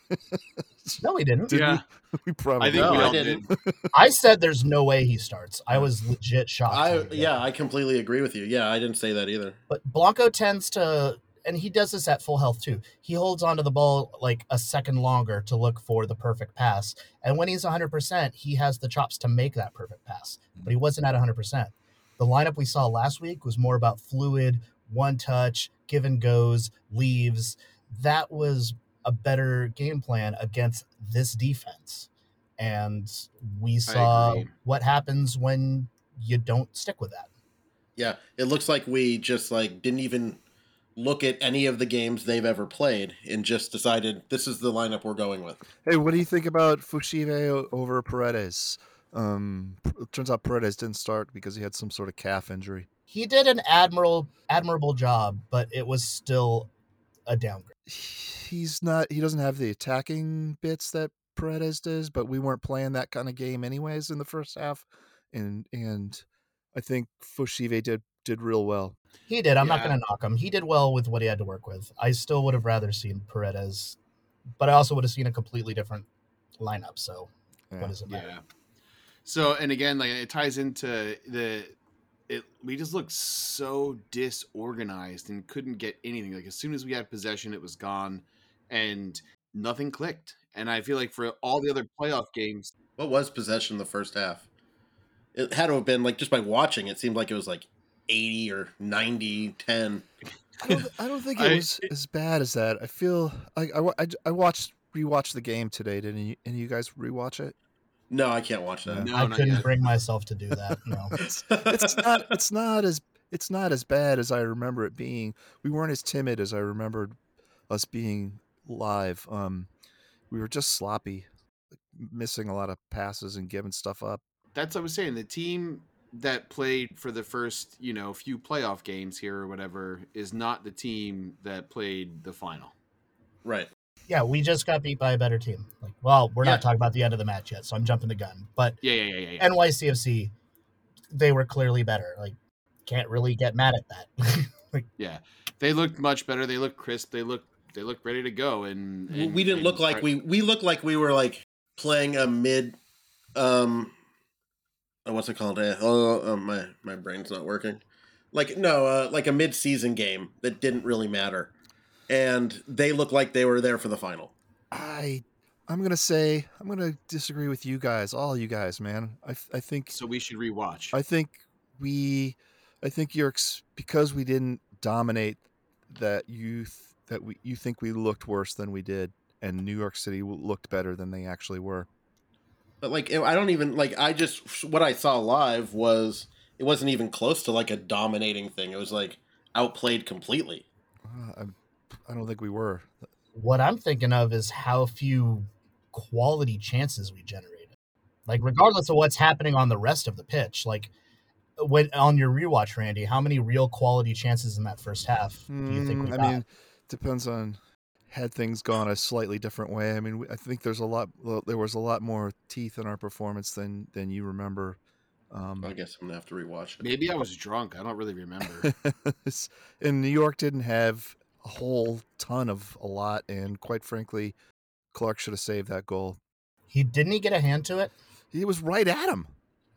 No, he didn't. Did Yeah. we? *laughs* we probably i think No, we I didn't. did *laughs* I said there's no way he starts. I was legit shocked. I when he did. yeah, I completely agree with you. Yeah, I didn't say that either. But Blanco tends to, and he does this at full health too. He holds onto the ball like a second longer to look for the perfect pass. And when he's 100%, he has the chops to make that perfect pass. But he wasn't at 100%. The lineup we saw last week was more about fluid, one touch, give and goes, leaves. That was a better game plan against this defense. And we saw what happens when you don't stick with that. Yeah, it looks like we just like didn't even look at any of the games they've ever played and just decided this is the lineup we're going with. Hey, what do you think about Fochive over Paredes? Um, it turns out Paredes didn't start because he had some sort of calf injury. he did an admirable admirable job, but it was still a downgrade. He's not. He doesn't have the attacking bits that Paredes does, but we weren't playing that kind of game anyways in the first half, and and I think Fochive did did real well. He did. I'm not going to knock him. He did well with what he had to work with. I still would have rather seen Paredes, but I also would have seen a completely different lineup. So Yeah. what does it matter? yeah so and again like it ties into the it we just looked so disorganized and couldn't get anything like as soon as we had possession it was gone and nothing clicked and i feel like for all the other playoff games What was possession the first half? It had to have been like just by watching, it seemed like it was like 80 or 90, 10. I don't, I don't think it I- was as bad as that. I feel like I, I, I watched rewatched the game today. Didn't you? And you guys rewatch it? No, I can't watch that. no I couldn't yet. bring myself to do that. No. *laughs* It's, it's not. It's not as. It's not as bad as I remember it being. We weren't as timid as I remembered us being live. Um, we were just sloppy, missing a lot of passes and giving stuff up. that's what I was saying. The team that played for the first, you know, few playoff games here or whatever is not the team that played the final. Right. yeah, we just got beat by a better team. Like, well, we're Yeah. not talking about the end of the match yet, so I'm jumping the gun. But Yeah, yeah, yeah, yeah. yeah. NYCFC, they were clearly better. Like, can't really get mad at that. *laughs* like, Yeah, they looked much better. They looked crisp. They looked they looked ready to go. And, and we didn't and look like we we looked like we were like playing a mid um what's it called uh, oh uh, my my brain's not working like no uh, like a mid-season game that didn't really matter and they looked like they were there for the final I. I'm gonna say I'm gonna disagree with you guys, all you guys, man. I, I think So we should rewatch. I think we, I think you're ex- because we didn't dominate that you th- that we you think we looked worse than we did, and New York City looked better than they actually were. But like i don't even like i just what i saw live was it wasn't even close to like a dominating thing it was like outplayed completely Uh, I, I don't think we were. what I'm thinking of is how few quality chances we generated. Like, regardless of what's happening on the rest of the pitch, like when on your rewatch, Randy, how many real quality chances in that first half do you think we Mm, got? Mean, depends on had things gone a slightly different way. I mean, I think there's a lot. There was a lot more teeth in our performance than than you remember. Um, I guess I'm gonna have to rewatch it. Maybe I was drunk. I don't really remember. *laughs* and New York didn't have a whole ton of a lot, and quite frankly, Clark should have saved that goal. He didn't he get a hand to it? He was right at him.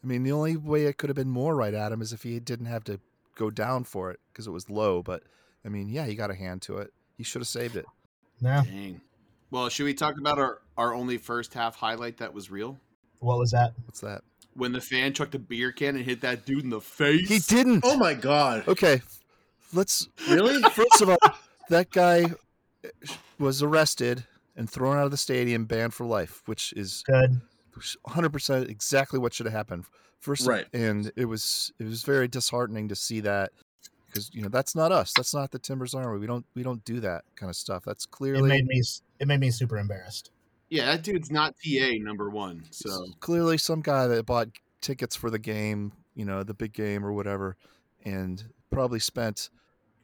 I mean, the only way it could have been more right at him is if he didn't have to go down for it because it was low. But I mean, yeah, he got a hand to it. He should have saved it. No. Dang. Well, should we talk about our, our only first half highlight that was real? What was that? What's that? When the fan chucked a beer can and hit that dude in the face. He didn't. Oh my god! Okay, let's Really? *laughs* First of all, that guy was arrested and thrown out of the stadium, banned for life, which is Good. 100% exactly what should have happened. First, Right. and it was it was very disheartening to see that because you know that's not us. That's not the Timbers Army. We don't we don't do that kind of stuff. That's clearly It made me it made me super embarrassed. Yeah, that dude's not TA number one. So clearly some guy that bought tickets for the game, you know, the big game or whatever, and probably spent,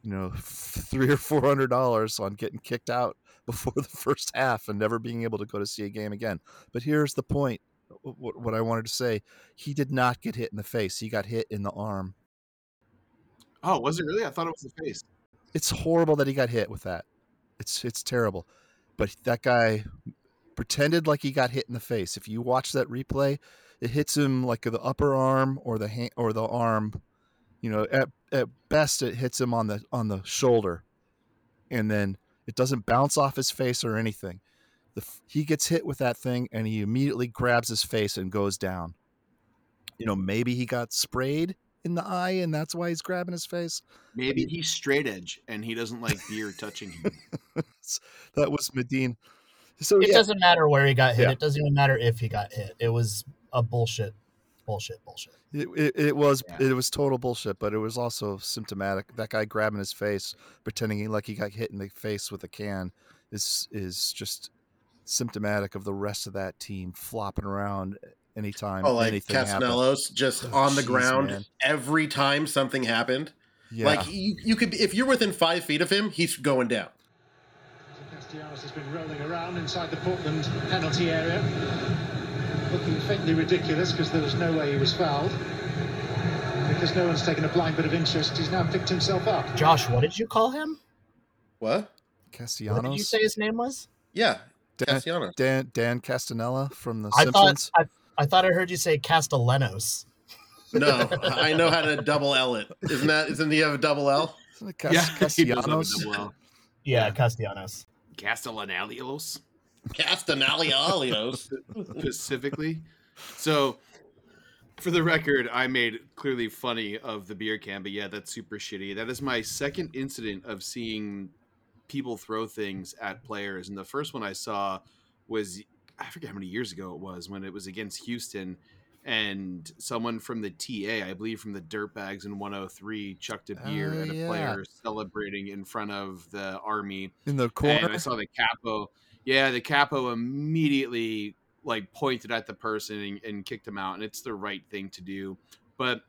you know, *laughs* three or four hundred dollars on getting kicked out *laughs* before the first half and never being able to go to see a game again. But here's the point: what, what I wanted to say, he did not get hit in the face. He got hit in the arm. Oh, was it really? I thought it was the face. It's horrible that he got hit with that. It's it's terrible. But that guy pretended like he got hit in the face. If you watch that replay, it hits him like the upper arm or the hand or the arm. You know, at at best it hits him on the on the shoulder, and then it doesn't bounce off his face or anything. The, he gets hit with that thing and he immediately grabs his face and goes down. You know, maybe he got sprayed in the eye and that's why he's grabbing his face. Maybe he's straight edge and he doesn't like beer touching him. *laughs* that was Medine. So It yeah, doesn't matter where he got hit. Yeah. It doesn't even matter if he got hit. It was a bullshit, bullshit, bullshit. It, it, it was Yeah. it was total bullshit, but it was also symptomatic. That guy grabbing his face, pretending he, like he got hit in the face with a can, is is just symptomatic of the rest of that team flopping around anytime Oh, like anything happens. Just Oh, on the jeez, ground man. every time something happened. Yeah, Like you, you could, if you're within five feet of him, he's going down. Castellanos has been rolling around inside the Portland penalty area, looking faintly ridiculous because there was no way he was fouled. Because no one's taken a blind bit of interest, he's now picked himself up. Josh, what did you call him? What? Castellanos. What did you say his name was? Yeah, Dan, Castellanos. Dan Dan Castanella from The I Simpsons. thought I, I thought I heard you say Castellanos. No, *laughs* I know how to double L it. Isn't that? Isn't he have a double L? Isn't it Cas- yeah, he does have a Castellanos. double L. Yeah, Castellanos. Castellanalios Castanalios. *laughs* specifically. So, for the record, I made clearly funny of the beer can, but yeah, that's super shitty. That is my second incident of seeing people throw things at players, and the first one I saw was I forget how many years ago it was when it was against Houston, and someone from the TA, I believe from the Dirtbags in 103, chucked a beer Oh, at a yeah. player celebrating in front of the army. in the And corner. I saw the capo. Yeah, the capo immediately like pointed at the person and, and kicked him out, and it's the right thing to do. But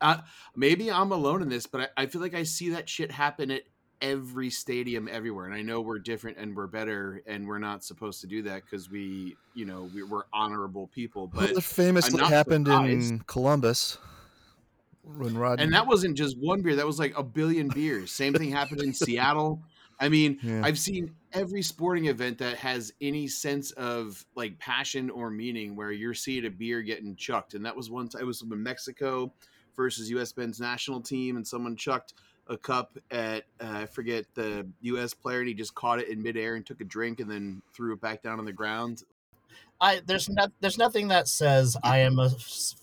uh, maybe I'm alone in this, but I, I feel like I see that shit happen at every stadium everywhere. And I know we're different and we're better, and we're not supposed to do that because we, you know, we, we're honorable people. But it famously happened in. Columbus when Rod and that wasn't just one beer; that was like a billion beers. Same thing happened in Seattle. I mean, *laughs* Yeah. I've seen every sporting event that has any sense of like passion or meaning where you're seeing a beer getting chucked. And that was one time it was in Mexico versus US men's national team, and someone chucked a cup at uh, I forget the US player and he just caught it in midair and took a drink and then threw it back down on the ground. I there's not there's nothing that says I am a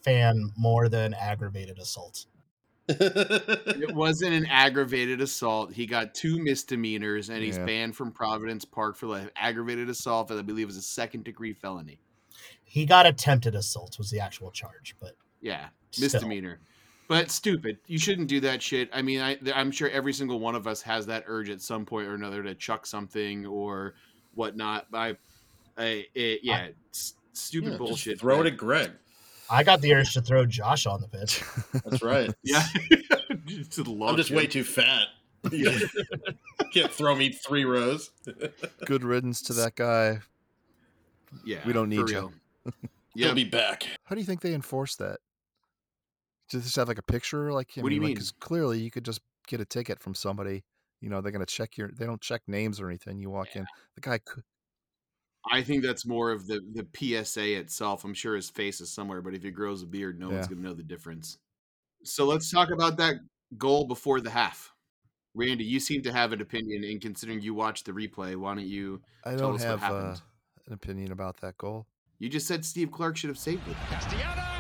fan more than aggravated assault. *laughs* It wasn't an aggravated assault. He got two misdemeanors and he's Yeah. banned from Providence Park for life. Aggravated assault, that I believe is a second degree felony. He got attempted assault was the actual charge, but Yeah, Still. Misdemeanor. But stupid. You shouldn't do that shit. I mean, I, I'm sure every single one of us has that urge at some point or another to chuck something or whatnot. But I, I it, yeah, it's stupid Yeah, just bullshit. Throw it at Greg. I got the urge to throw Josh on the pitch. That's right. *laughs* Yeah, *laughs* to the I'm just love way too fat. You *laughs* can't throw me three rows. good riddance to that guy. Yeah, We don't need you. real. He'll Yeah, be back. How do you think they enforce that? Just have like a picture, like I What do you like, mean? 'cause clearly, you could just get a ticket from somebody. You know, they're gonna check your. They don't check names or anything. You walk in, the guy could. I think that's more of the the PSA itself. I'm sure his face is somewhere, but if he grows a beard, no one's gonna know the difference. So let's talk about that goal before the half. Randy, you seem to have an opinion, and considering you watched the replay, why don't you I don't us have what uh, happened? an opinion about that goal. You just said Steve Clark should have saved it. Castellanos, it's crept in.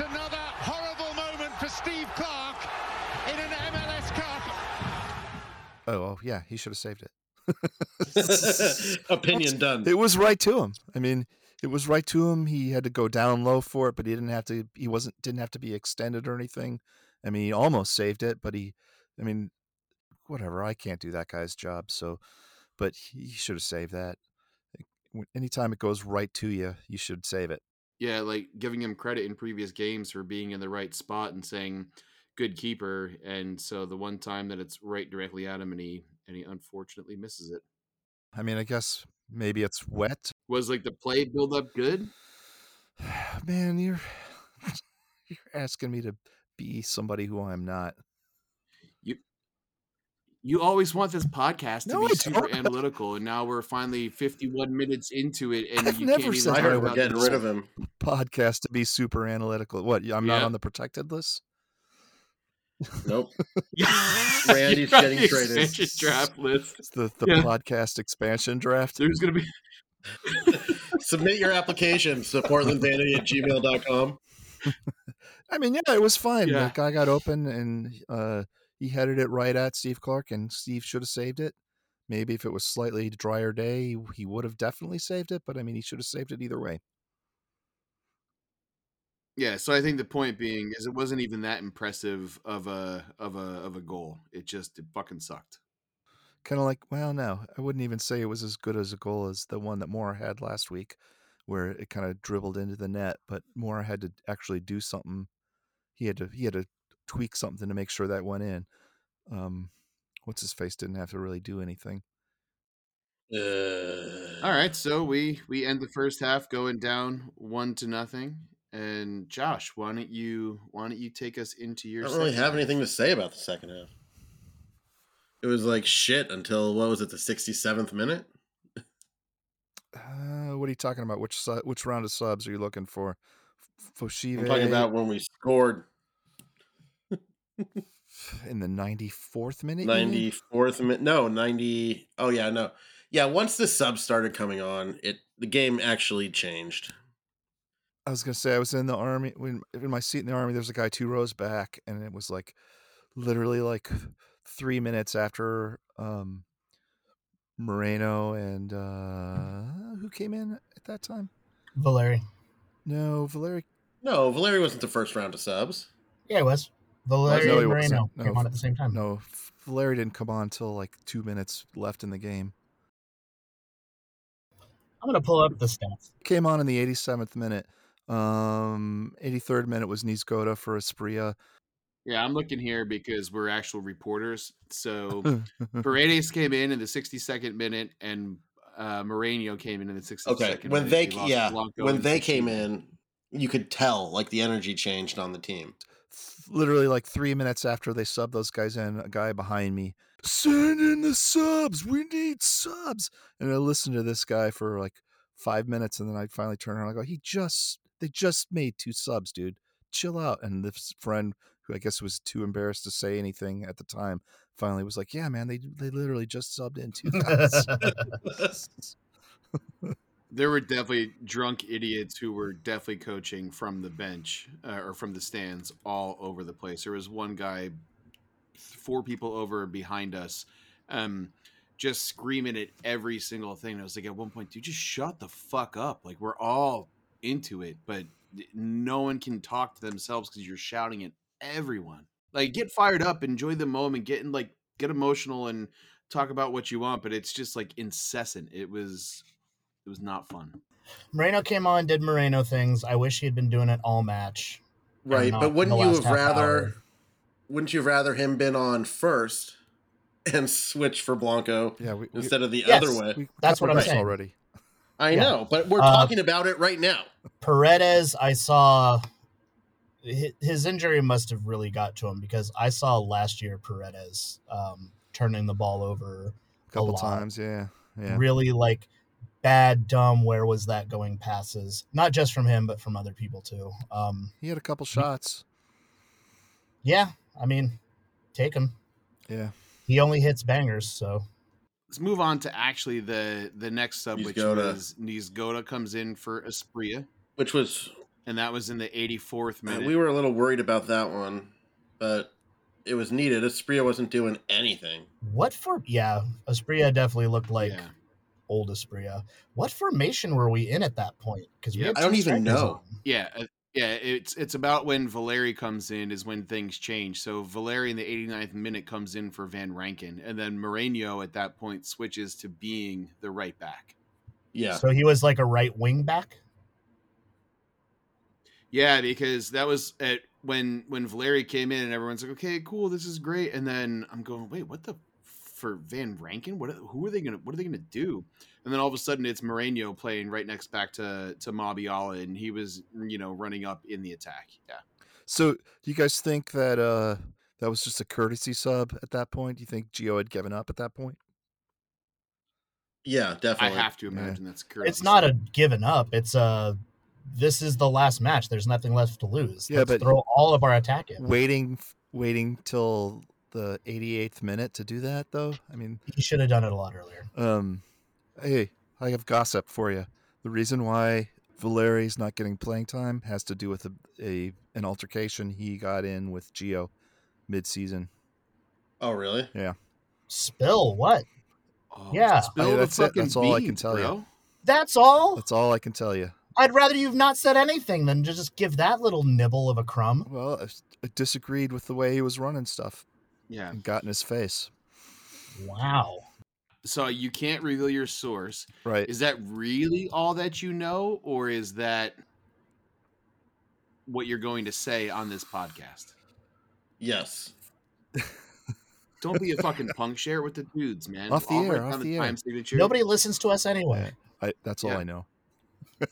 It's another horrible moment for Steve Clark in an MLS Cup. Oh, well, yeah, he should have saved it. *laughs* *laughs* Opinion done. It was right to him. I mean, it was right to him. He had to go down low for it, but he didn't have to. He wasn't didn't have to be extended or anything. I mean, he almost saved it, but he. I mean, whatever. I can't do that guy's job. So, but he should have saved that. When- Anytime it goes right to you, you should save it. Yeah, like giving him credit in previous games for being in the right spot and saying good keeper, and so the one time that it's right directly at him and he and he unfortunately misses it. I mean, I guess maybe it's wet. Was like the play build up good? *sighs* Man, you're *sighs* you're asking me to be somebody who I'm not. You always want this podcast to No, be super *laughs* analytical, and now we're finally 51 minutes into it, and I've you never can't even said I talk I heard we're about getting rid of him. Podcast to be super analytical. What? I'm not on the protected list. Nope. *laughs* *laughs* Randy's getting the traded. expansion draft list. It's the the Yeah. podcast expansion draft. There's gonna be Submit your application to portlandvanity at gmail.com. I mean, yeah, it was fine. Yeah. The guy got open and uh, he headed it right at Steve Clark, and Steve should have saved it. Maybe if it was slightly drier day, he- would have definitely saved it. But I mean, he should have saved it either way. Yeah, so I think the point being is it wasn't even that impressive of a of a of a goal. It just it fucking sucked. Kind of like, well, no, I wouldn't even say it was as good as a goal as the one that Mora had last week, where it kind of dribbled into the net. But Mora had to actually do something. He had to he had to tweak something to make sure that went in. Um, what's his face didn't have to really do anything. Uh, All right, so we we end the first half going down one to nothing. And Josh, why don't you why don't you take us into your? I don't really have half? anything to say about the second half. It was like shit until what was it, the 67th minute? Uh, what are you talking about? Which su- which round of subs are you looking for? Fochive I'm talking about when we scored in the ninety fourth minute. 94th minute. No, 90. Oh, yeah, no. Yeah, once the subs started coming on, it the game actually changed. I was gonna say I was in the army when in my seat in the army. There's a guy two rows back, and it was like literally like three minutes after um, Moreno and uh, who came in at that time. Valeri. No, Valeri. No, Valeri wasn't the first round of subs. Yeah, it was. Valeri No, and. Moreno No, came on at the same time. No, Valeri didn't come on until like two minutes left in the game. I'm gonna pull up the stats. Came on in the 87th minute. Um, 83rd minute was Niezgoda for Asprilla. Yeah, I'm looking here because we're actual reporters. So *laughs* Paredes came in in the 62nd minute, and uh, Moreno came in in the 62nd. Okay, when minute. they yeah, when they came in, you could tell like the energy changed on the team. Literally like three minutes after they subbed those guys in, a guy behind me, send in the subs. We need subs. And I listened to this guy for like five minutes, and then I finally turn around. and I go, he just they just made two subs, dude. Chill out. And this friend, who I guess was too embarrassed to say anything at the time, finally was like, yeah, man, they they literally just subbed in two guys. *laughs* *laughs* *laughs* there were definitely drunk idiots who were definitely coaching from the bench uh, or from the stands all over the place. There was one guy, four people over behind us, um, just screaming at every single thing. I was like, at one point, dude, just shut the fuck up. Like we're all into it, but no one can talk to themselves because you're shouting at everyone. Like get fired up, enjoy the moment, get in like get emotional and talk about what you want, but it's just like incessant. It was it was not fun. Moreno came on, did Moreno things. I wish he had been doing it all match. Right, but wouldn't you have rather hour. wouldn't you have rather him been on first *laughs* and switch for Blanco yeah, we, we, instead of the Yes. other way? we That's what I'm saying. already. I Yeah. know, but we're Uh, talking about it right now. Paredes, I saw his injury must have really got to him because I saw last year Paredes um, turning the ball over A couple lot. times, yeah, yeah. really like bad, dumb. Where was that going? Passes, not just from him, but from other people too. Um, He had a couple shots. yeah, I mean, take him. Yeah. He only hits bangers, so Let's move on to actually the the next sub, which Niezgoda. was Niezgoda comes in for Asprilla, Which was and that was in the 84th uh, minute. we were a little worried about that one, but it was needed. Asprilla wasn't doing anything. what for? Yeah, Asprilla definitely looked like yeah. Old Asprilla. What formation were we in at that point? Because Yeah, I don't even know. Yeah, uh, yeah, it's it's about when Valeri comes in is when things change. So Valeri in the 89th minute comes in for Van Rankin, and then Moreno at that point switches to being the right back. Yeah. So he was like a right wing back. Yeah, because that was at when when Valeri came in, and everyone's like, "Okay, cool, this is great." And then I'm going, "Wait, what the for Van Rankin? What who are they gonna what are they gonna do?" And then all of a sudden, it's Moreno playing right next back to to Mabiala, and he was you know running up in the attack. Yeah. So, do you guys think that uh that was just a courtesy sub at that point? Do you think Gio had given up at that point? Yeah, definitely. I have to Yeah. imagine that's correct. It's not a given up. It's a this is the last match. There's nothing left to lose. Yeah, Let's but- throw all of our attack in. Waiting, waiting till the 88th minute to do that, though. I mean, He should have done it a lot earlier. um, hey, I have gossip for you. The reason why Valeri's not getting playing time has to do with a, a an altercation he got in with Gio mid-season. Oh, really? Yeah. Spill what? Oh, Yeah. spill Hey, the that's it. fucking That's all I can beans, tell you. That's all. That's all I can tell you. I'd rather you've not said anything than just give that little nibble of a crumb. Well, I, s- I disagreed with the way he was running stuff Yeah. and got in his face. Wow. So you can't reveal your source. Right. Is that really all that you know, or is that what you're going to say on this podcast? Yes. *laughs* Don't be a fucking punk. Share it with the dudes, man. Off the I'll air, off down the air. signature. Nobody listens to us anyway. I, that's all Yeah. I know. *laughs*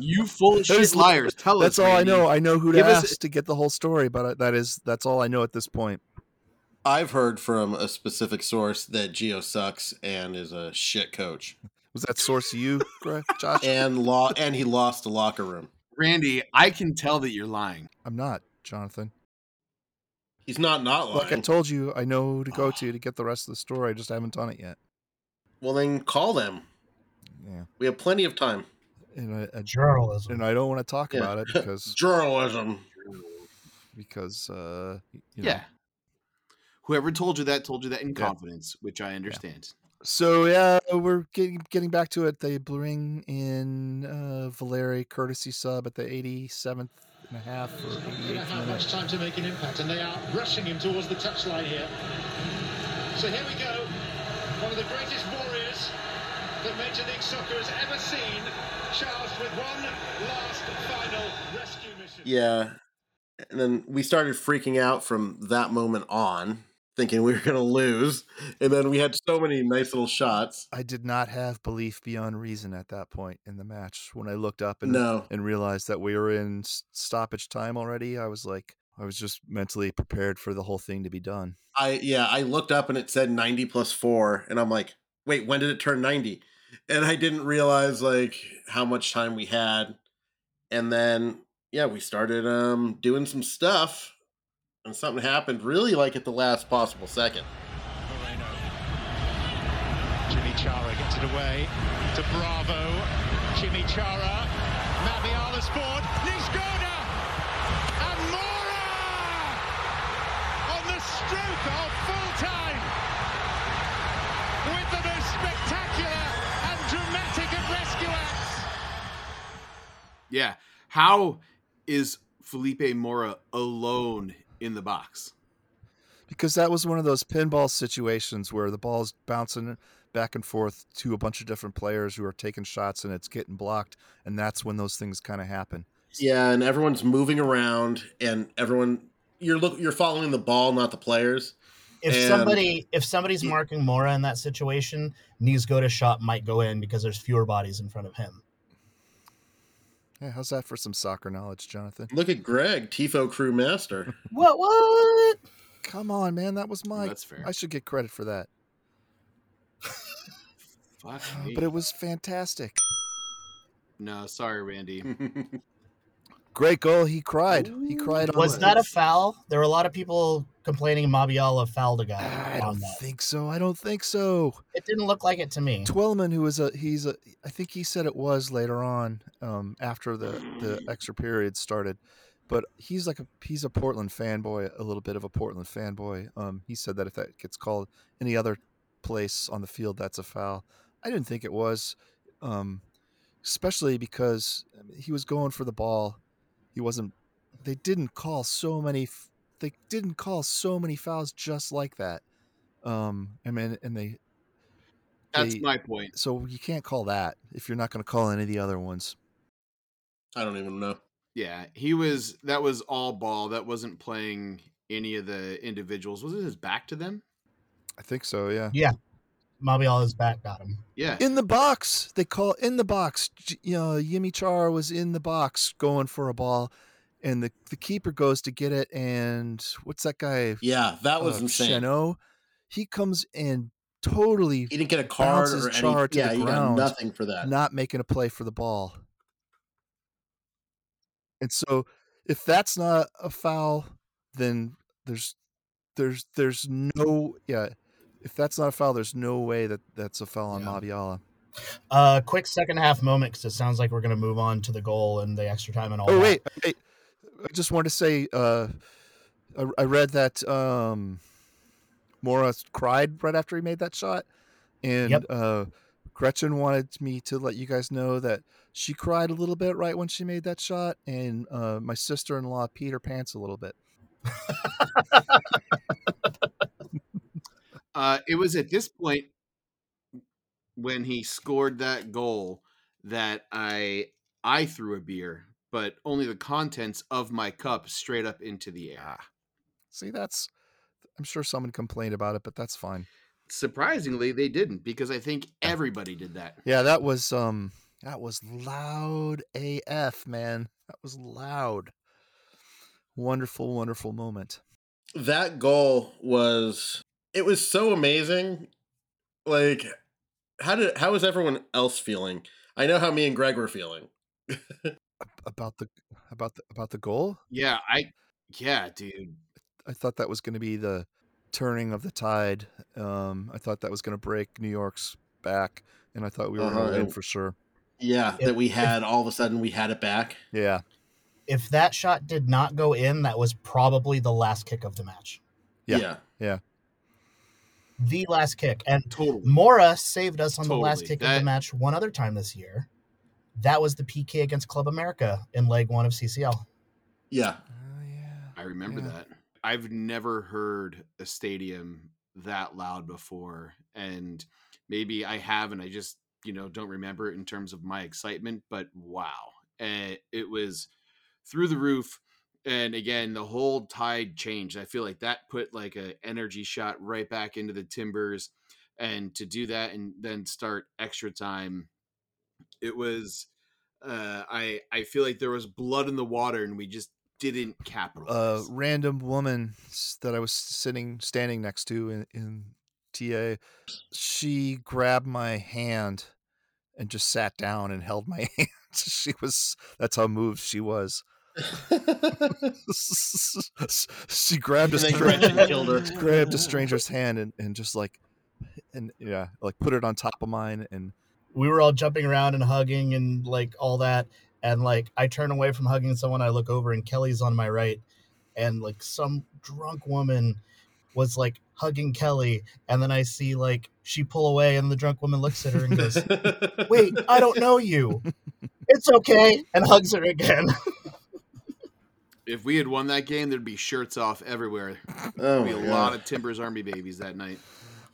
You full of *laughs* shit li- liars. Tell That's us. That's all I know. I know who to Give us- ask to get the whole story, but uh, that is that's all I know at this point. I've heard from a specific source that Gio sucks and is a shit coach. Was that source you, Greg, *laughs* Josh? And law and he lost the locker room. Randy, I can tell that you're lying. I'm not, Jonathan. He's not not lying. Like I told you, I know who to go to to get the rest of the story. I just haven't done it yet. well then call them. Yeah, We have plenty of time. And I, I Journalism. and I don't want to talk Yeah. about it *laughs* because Journalism. because uh, you know. Yeah. Whoever told you that told you that in Yeah. confidence, which I understand. So yeah, we're getting getting back to it. They bring in uh, Valeri courtesy sub at the 87th and a half or They don't 88th have much time to make an impact, and they are rushing him towards the touchline here. So here we go. One of the greatest warriors that Major League Soccer has ever seen, charged with one last final rescue mission. Yeah. And then we started freaking out from that moment on, thinking we were gonna lose. And then we had so many nice little shots. I did not have belief beyond reason at that point in the match. When I looked up and No. and realized that we were in stoppage time already, I was like, I was just mentally prepared for the whole thing to be done. I yeah, I looked up and it said 90 plus four, and I'm like, wait, when did it turn 90? And I didn't realize like how much time we had. And then yeah, we started um doing some stuff, and something happened really like at the last possible second. Moreno. Jimmy Chara gets it away to Bravo. Jimmy Chara. Yeah. How is Felipe Mora alone in the box? because that was one of those pinball situations where the ball's bouncing back and forth to a bunch of different players who are taking shots and it's getting blocked and that's when those things kind of happen Yeah, and everyone's moving around, and everyone you're look you're following the ball, not the players. If And- somebody if somebody's marking Mora in that situation, Niezgoda shot might go in because there's fewer bodies in front of him. Yeah, how's that for some soccer knowledge, Jonathan? Look at Greg, Tifo crew master. *laughs* What? What? Come on, man. That was my. That's fair. I should get credit for that. *laughs* Fuck Uh, me. But it was fantastic. no, sorry, Randy. *laughs* Great goal. He cried. He cried. on Was the- that a foul? There were a lot of people complaining Mabiala fouled a guy I on don't that. think so. I don't think so. It didn't look like it to me. Twellman, who is a he's a I think he said it was later on um, after the the extra period started, but he's like a he's a Portland fanboy, a little bit of a Portland fanboy. Um, he said that if that gets called any other place on the field, that's a foul. I didn't think it was, um, especially because he was going for the ball. He wasn't. They didn't call so many. f- They didn't call so many fouls just like that. Um, I mean, and they That's they- my point. so you can't call that if you're not going to call any of the other ones. I don't even know. Yeah, he was. That was all ball. That wasn't playing any of the individuals. Was it his back to them? I think so. Yeah. Yeah. Mabiala's back got him. Yeah. In the box, they call in the box. J- You know, Yimi Char was in the box going for a ball, and the the keeper goes to get it. And what's that guy? Yeah, that was uh, insane. Cheno. He comes and totally He didn't get a card Bounces or any. To yeah, the he got nothing for that. not making a play for the ball. And so, if that's not a foul, then there's there's there's no yeah. If that's not a foul, there's no way that that's a foul on Yeah. Mabiala. Uh, quick second half moment because it sounds like we're going to move on to the goal and the extra time and all Oh that. wait, wait, I just wanted to say, uh, I, I read that um, Mora cried right after he made that shot, and Yep. uh, Gretchen wanted me to let you guys know that she cried a little bit right when she made that shot, and uh, my sister-in-law peed her pants a little bit. *laughs* Uh, it was at this point when he scored that goal that I I threw a beer, but only the contents of my cup straight up into the air. Ah, see, that's I'm sure someone complained about it, but that's fine. Surprisingly, they didn't because I think everybody did that. Yeah, that was um, that was loud AF, man. That was loud. Wonderful, wonderful moment. that goal was it was so amazing. Like, how did how was everyone else feeling? I know how me and Greg were feeling. *laughs* about the about the about the goal. Yeah, I yeah, dude. I thought that was going to be the turning of the tide. Um, I thought that was going to break New York's back, and I thought we were going Uh-huh, to win and- for sure. Yeah, If- that we if- had all of a sudden we had it back. Yeah, If that shot did not go in, that was probably the last kick of the match. Yeah. yeah. yeah. The last kick. And Totally. Mora saved us on the last Totally. kick of the match one other time this year. That was the PK against Club America in leg one of CCL. Yeah. oh yeah. I remember Yeah. that. I've never heard a stadium that loud before. And maybe I have, and I just, you know, don't remember it in terms of my excitement, but wow. And it was through the roof. And again, the whole tide changed. I feel like that put like a energy shot right back into the timbers. And to do that and then start extra time, it was uh I I feel like there was blood in the water and we just didn't capitalize. A capitalize. random woman that I was sitting standing next to in, in TA, she grabbed my hand and just sat down and held my *laughs* hand. she was that's how moved she was. *laughs* *laughs* she grabbed a stranger, killed her. grabbed a stranger's hand and, and just like and yeah, like put it on top of mine and we were all jumping around and hugging and like all that and like i turn away from hugging someone i look over and kelly's on my right and like some drunk woman was like hugging kelly and then i see like she pull away and the drunk woman looks at her and goes wait *laughs* i don't know you it's okay and hugs her again if we had won that game, there'd be shirts off everywhere. Oh, There'd be a my lot of Timbers Army babies that night.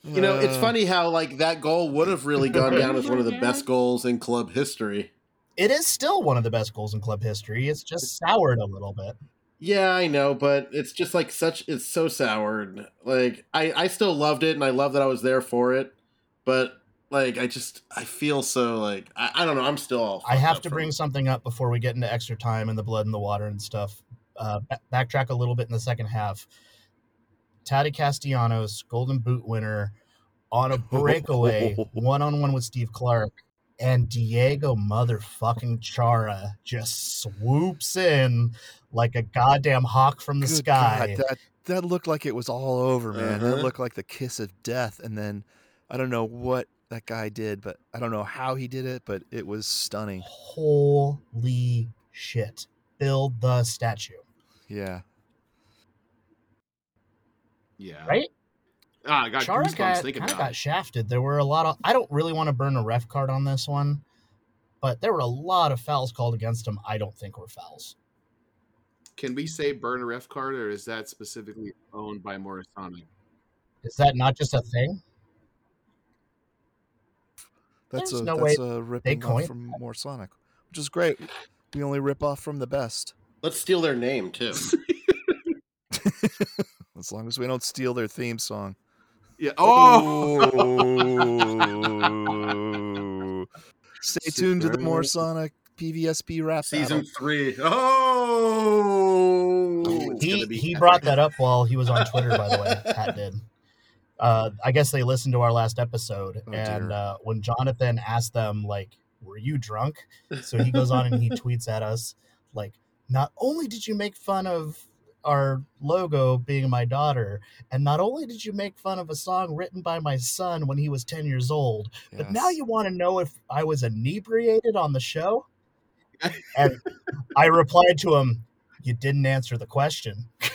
You know, it's Uh, funny how like that goal would have really gone down as one of the *laughs* best goals in club history. it is still one of the best goals in club history it's just soured a little bit Yeah, I know, but it's just like such it's so soured. Like I I still loved it and I love that I was there for it, but Like I just I feel so like I, I don't know. I'm still all. I have up to bring it. something up before we get into extra time and the blood and the water and stuff. Uh, backtrack a little bit in the second half. Taty Castellanos, Golden Boot winner, on a breakaway, one on one with Steve Clark, and Diego motherfucking Chara just swoops in like a goddamn hawk from the Good sky. God, that that looked like it was all over, man. That Uh-huh. looked like the kiss of death. And then I don't know what that guy did, but I don't know how he did it, but it was stunning. Holy shit! Build the statue. Yeah. Yeah. Right? Ah, I got Chara goosebumps got, thinking kind of about got it. shafted. There were a lot of. I don't really want to burn a ref card on this one, but there were a lot of fouls called against him. I don't think were fouls. Can we say burn a ref card, or is that specifically owned by Morisonic? Is that not just a thing? That's There's a no that's way a they ripping off coined from More Sonic, which is great. We only rip off from the best. Let's steal their name too. *laughs* *laughs* As long as we don't steal their theme song. Yeah. Oh. Stay tuned to the More Sonic PVSP rap Season battle. three. Oh, He he epic. brought that up while he was on Twitter. by the way, *laughs* Pat did. Uh, I guess they listened to our last episode, Oh, and uh, when Jonathan asked them like, "Were you drunk?" So he goes on and he *laughs* tweets at us like, "Not only did you make fun of our logo being my daughter, and not only did you make fun of a song written by my son when he was ten years old, but now you want to know if I was inebriated on the show?" *laughs* And I replied to him, "You didn't answer the question." *laughs*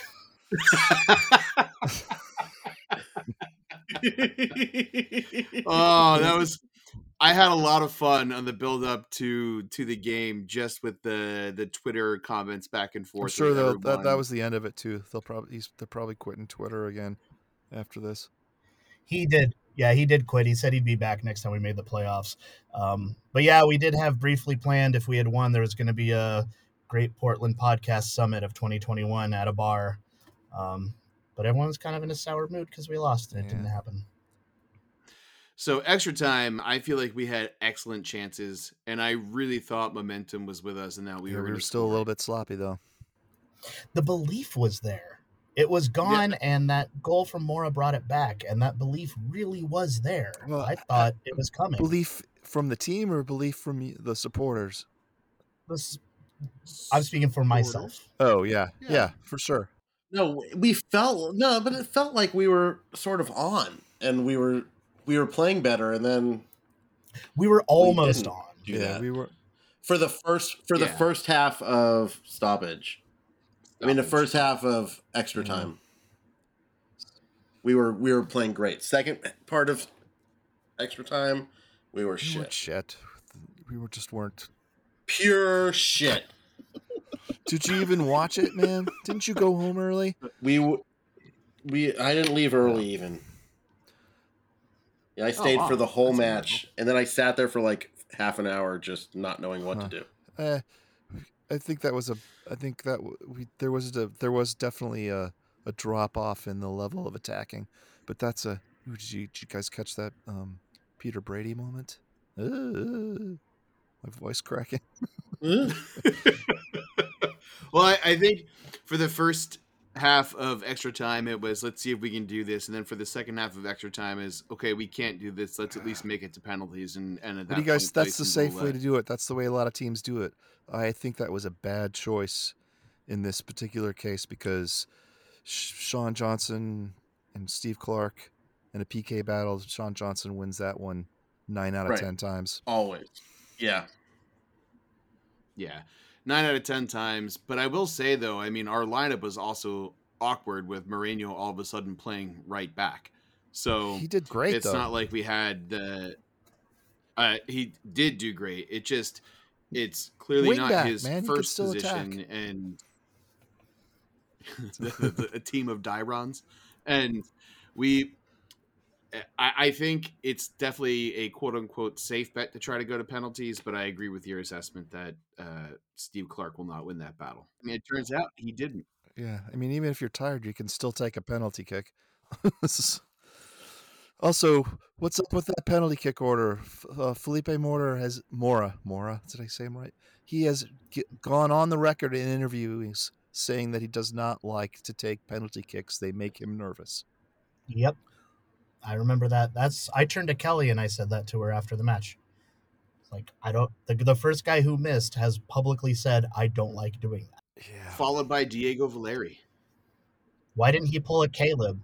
oh, that was. I had a lot of fun on the build up to to the game, just with the the Twitter comments back and forth. I'm sure though that, that was the end of it too. They'll probably he's, they're probably quitting Twitter again after this. He did. Yeah, he did quit. He said he'd be back next time we made the playoffs. Um, but yeah, we did have briefly planned if we had won, there was going to be a great Portland podcast summit of 2021 at a bar. Um, but everyone's kind of in a sour mood because we lost and it didn't happen. So extra time, I feel like we had excellent chances, and I really thought momentum was with us, and that we Yeah, were. we were still a little bit sloppy though. The belief was there. It was gone, and that goal from Mora brought it back, and that belief really was there. Well, I thought it was coming. Belief from the team or belief from the supporters? This, I'm speaking for myself. Oh yeah, Yeah. yeah, for sure. no, we felt no, but it felt like we were sort of on, and we were we were playing better, and then We were almost didn't. on. yeah, that we were. for the first for the first half of stoppage. I mean, the first half of extra Yeah. time. We were we were playing great. Second part of extra time, we were We weren't shit. shit. We were just weren't. Pure shit. Did you even watch it, man? Didn't you go home early? We w- we I didn't leave early even. Yeah, I stayed wow. for the whole That's match, and then I sat there for like half an hour, just not knowing what Huh. to do. Eh, I think that was a. I think that we there was a there was definitely a a drop off in the level of attacking, but that's a. ooh, Did you, did you guys catch that um, Peter Brady moment? Uh, my voice cracking. *laughs* *laughs* well, I, I think for the first half of extra time, it was let's see if we can do this, and then for the second half of extra time is okay, we can't do this. Let's at least make it to penalties, and and at that do you guys? point, That's the safe way to do it. That's the way a lot of teams do it. I think that was a bad choice in this particular case because Sean Johnson and Steve Clark in a PK battle, Sean Johnson wins that one nine out of Right. ten times. Always, yeah. Yeah, nine out of ten times. But I will say though, I mean, our lineup was also awkward with Mourinho all of a sudden playing right back. So He did great it's though. not like we had the. Uh, he did do great. It just, it's clearly Wing not back, his man. First position, and *laughs* the, the- a team of Dyrons, and we. I, I think it's definitely a quote unquote safe bet to try to go to penalties, but I agree with your assessment that uh, Steve Clark will not win that battle. I mean, it turns out he didn't. Yeah, I mean, even if you're tired, you can still take a penalty kick. *laughs* Is- Also, what's up with that penalty kick order? F- Uh, Felipe Mora has Mora Mora. Did I say him right? He has g- gone on the record in interviews saying that he does not like to take penalty kicks. They make him nervous. Yep. I remember that. That's I turned to Kelly and I said that to her after the match. Like I don't the, the first guy who missed has publicly said I don't like doing that. Yeah. Followed by Diego Valeri. Why didn't he pull a Caleb?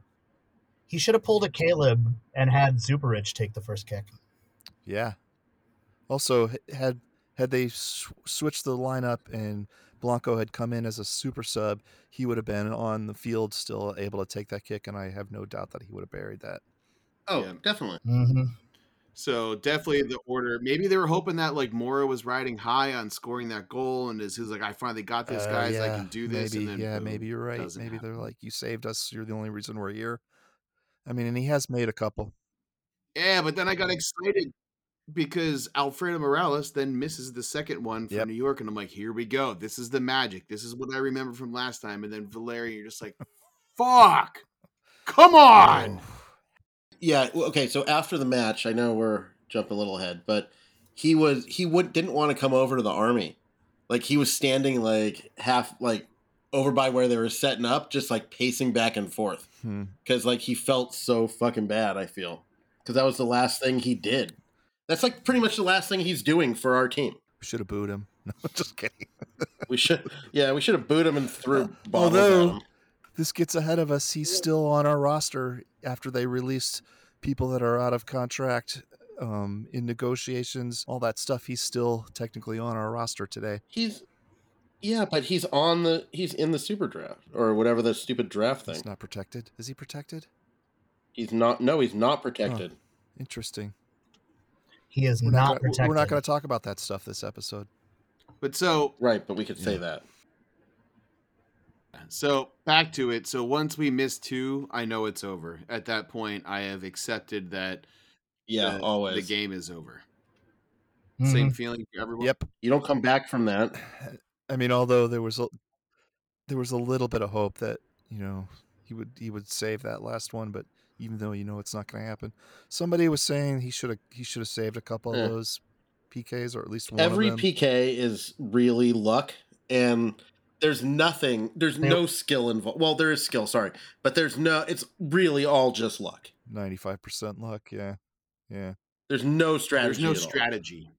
He should have pulled a Caleb and had Zuparic take the first kick. Yeah. Also, had had they sw- switched the lineup and Blanco had come in as a super sub, he would have been on the field still able to take that kick, and I have no doubt that he would have buried that. Oh, Yeah. definitely. Mm-hmm. So definitely the order. Maybe they were hoping that like Mora was riding high on scoring that goal, and is he's like, I finally got this, Uh, guys. I yeah, can do this. Maybe, and then yeah, boom, maybe you're right. doesn't Maybe they're like, you saved us. You're the only reason we're here. I mean, and he has made a couple. Yeah, but then I got excited because Alfredo Morales then misses the second one for Yep. New York, and I'm like, here we go. This is the magic. This is what I remember from last time. And then Valeri, you're just like, fuck, come *laughs* on. Yeah. Okay. So after the match, I know we're jumping a little ahead, but he was he would didn't want to come over to the army. Like he was standing like half like over by where they were setting up, just like pacing back and forth Hmm. because like he felt so fucking bad. I feel because that was the last thing he did. That's like pretty much the last thing he's doing for our team. We should have booed him. *laughs* No, just kidding. *laughs* We should, yeah, we should have booed him and threw Although-. This gets ahead of us. He's still on our roster after they released people that are out of contract um, in negotiations, all that stuff. He's still technically on our roster today. He's, yeah, but he's on the he's in the super draft or whatever the stupid draft thing. He's not protected. Is he protected? He's not. No, he's not protected. Interesting. He is We're not, gonna- protected. We're not going to talk about that stuff this episode. But so Right, but we could say that. So back to it. So once we miss two, I know it's over. At that point, I have accepted that Yeah, the, always. the game is over. Mhm. Same feeling for everyone. Yep. You don't come back from that. *sighs* I mean, although there was a there was a little bit of hope that you know he would he would save that last one, but even though you know it's not going to happen, somebody was saying he should have he should have saved a couple Yeah. of those PKs or at least one Every of them. PK is really luck, and there's nothing. There's They- no skill involved. Well, there is skill. Sorry, but there's no. It's really all just luck. Ninety five percent luck. Yeah, yeah. There's no strategy. There's no at all. strategy.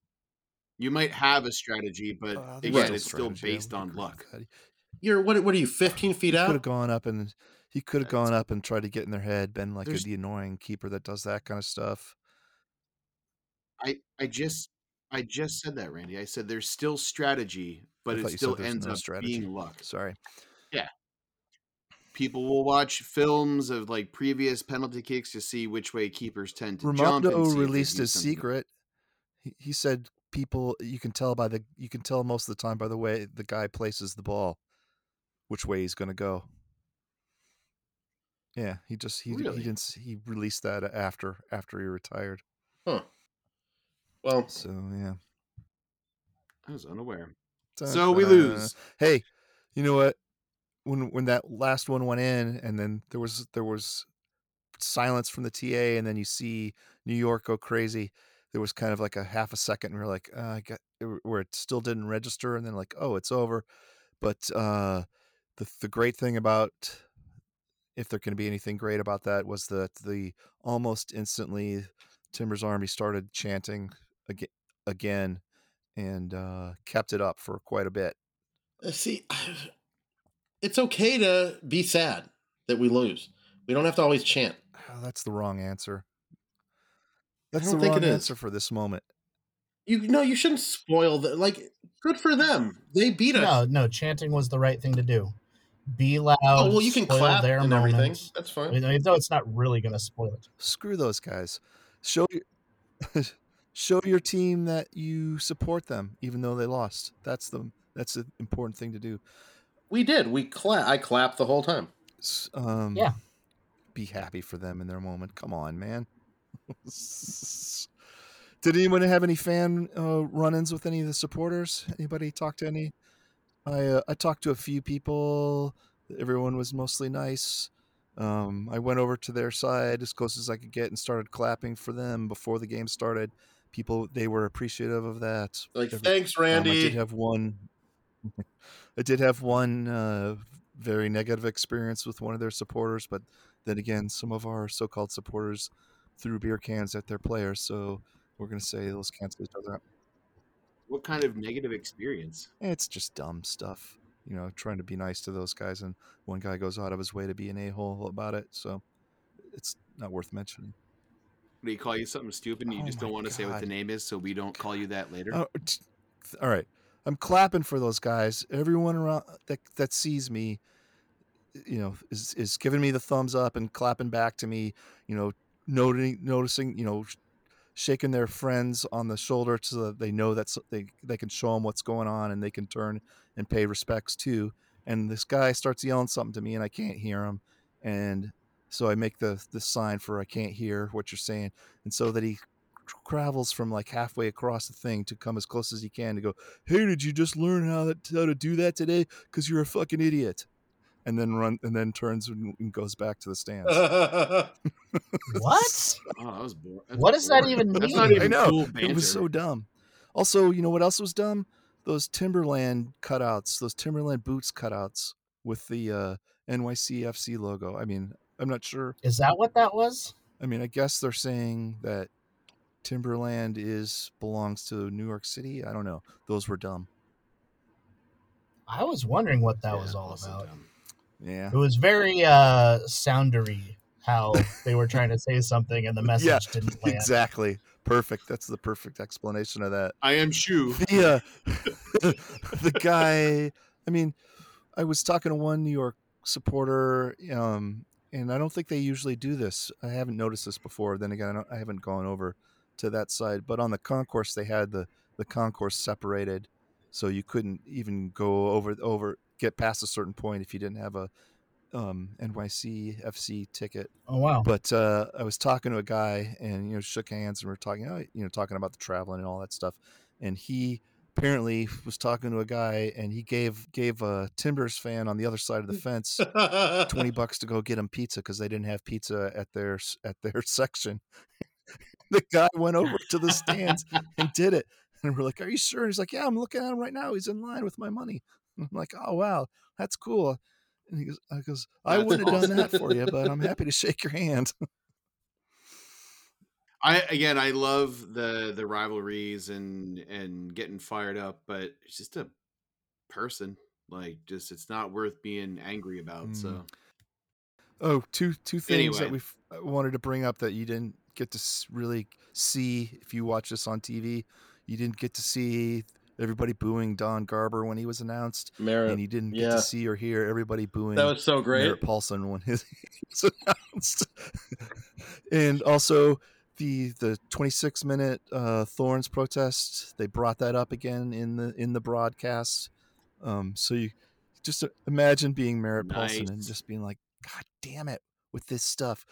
You might have a strategy, but Uh, again, still it's still strategy, I based would on luck. that. You're what? What are you? 15 feet He could out? have gone up and he could have gone up and tried to get in their head, been like a, the annoying keeper that does that kind of stuff. I I just I just said that, Randy. I said there's still strategy, but it still ends no up strategy. being luck. Sorry. Yeah. People will watch films of like previous penalty kicks to see which way keepers tend to jump. Ramondo and see released his something. secret. He, he said people you can tell by the you can tell most of the time by the way the guy places the ball, which way he's going to go. Yeah, he just he Really? he didn't he released that after after he retired. Huh. Well, So yeah. I was unaware. So we lose. Hey, you know what? When when that last one went in, and then there was there was silence from the TA, and then you see New York go crazy. There was kind of like a half a second, and we are like, uh, I got where it still didn't register, and then like, oh, it's over. But uh, the the great thing about if there can be anything great about that was that the almost instantly Timbers Army started chanting again, again and uh, kept it up for quite a bit. uh, see, *sighs* it's okay to be sad that we lose. We don't have to always chant. Oh, that's the wrong answer. That's the wrong is. answer for this moment. You no, you shouldn't spoil the like. Good for them. They beat us. No, no, chanting was the right thing to do. Be loud. oh well, you can clap their and everything. moments. That's I fine. mean, even though it's not really going to spoil it. Screw those guys. Show your *laughs* show your team that you support them, even though they lost. That's the that's the important thing to do. We did. We clap. I clapped the whole time. Um, Yeah. Be happy for them in their moment. Come on, man. *laughs* Did anyone have any fan uh, run-ins with any of the supporters? Anybody talk to any? I uh, I talked to a few people. Everyone was mostly nice. Um, I went over to their side as close as I could get and started clapping for them before the game started. People they were appreciative of that. Like, Every- thanks, um, I did have one. *laughs* I did have one uh, very negative experience with one of their supporters, but then again, some of our so-called supporters threw beer cans at their players, so we're gonna say those cancel each other out. What kind of negative experience? It's just dumb stuff, you know, trying to be nice to those guys, and one guy goes out of his way to be an a-hole about it, so it's not worth mentioning. You call you something stupid and you Oh just don't want to say what the name is so we don't call you that later? Oh, t- all right. I'm clapping for those guys. Everyone around that that sees me, you know, is is giving me the thumbs up and clapping back to me. You know, noting noticing, you know, shaking their friends on the shoulder so that they know that they they can show them what's going on and they can turn and pay respects too. And this guy starts yelling something to me and I can't hear him, and so I make the the sign for I can't hear what you're saying, and so that he travels from like halfway across the thing to come as close as he can to go, "Hey, did you just learn how that how to do that today? Because you're a fucking idiot." And then run and then turns and and goes back to the *laughs* stands. What? Oh, that was boring. What does that even That's mean? not even I know cool it was so dumb. Also, you know what else was dumb? Those Timberland cutouts, those Timberland boots cutouts with the uh, NYCFC logo. I mean, I'm not sure. Is that what that was? I mean, I guess they're saying that Timberland is belongs to New York City. I don't know. Those were dumb. I was wondering what that Yeah, was all about. dumb. Yeah. It was very uh soundery how they were trying to say something and the *laughs* message Yeah, didn't land. Exactly. Perfect. That's the perfect explanation of that. I am Shu. *laughs* The uh, *laughs* the guy. I mean, I was talking to one New York supporter, um, and I don't think they usually do this. I haven't noticed this before. Then again, I, don't, I haven't gone over to that side. But on the concourse, they had the the concourse separated, so you couldn't even go over over get past a certain point if you didn't have a um, NYC FC ticket. Oh wow. But uh, I was talking to a guy, and you know, shook hands, and we are talking, you know, talking about the traveling and all that stuff. And he apparently was talking to a guy, and he gave gave a Timbers fan on the other side of the mm. fence twenty *laughs* bucks to go get him pizza because they didn't have pizza at their at their *laughs* section. *laughs* the guy went over to the stands and did it, and we're like, "Are you sure?" And he's like, "Yeah, I'm looking at him right now. He's in line with my money." I'm like, "Oh wow, that's cool." And he goes, "I goes, I wouldn't have done that for you, but I'm happy to shake your hand." I again, I love the the rivalries and and getting fired up, but it's just a person. Like, just it's not worth being angry about. Mm. So Oh, two two things that we wanted to bring up that you didn't get to really see if you watch this on TV. You didn't get to see everybody booing Don Garber when he was announced, Merritt. and you didn't get yeah. to see or hear everybody booing That was so great. Merritt Paulson when his *laughs* he was announced. and also the the 26 minute uh, Thorns protest, they brought that up again in the in the broadcast. Um, so you just uh, imagine being Merritt Paulson and just being like, God damn it, with this stuff.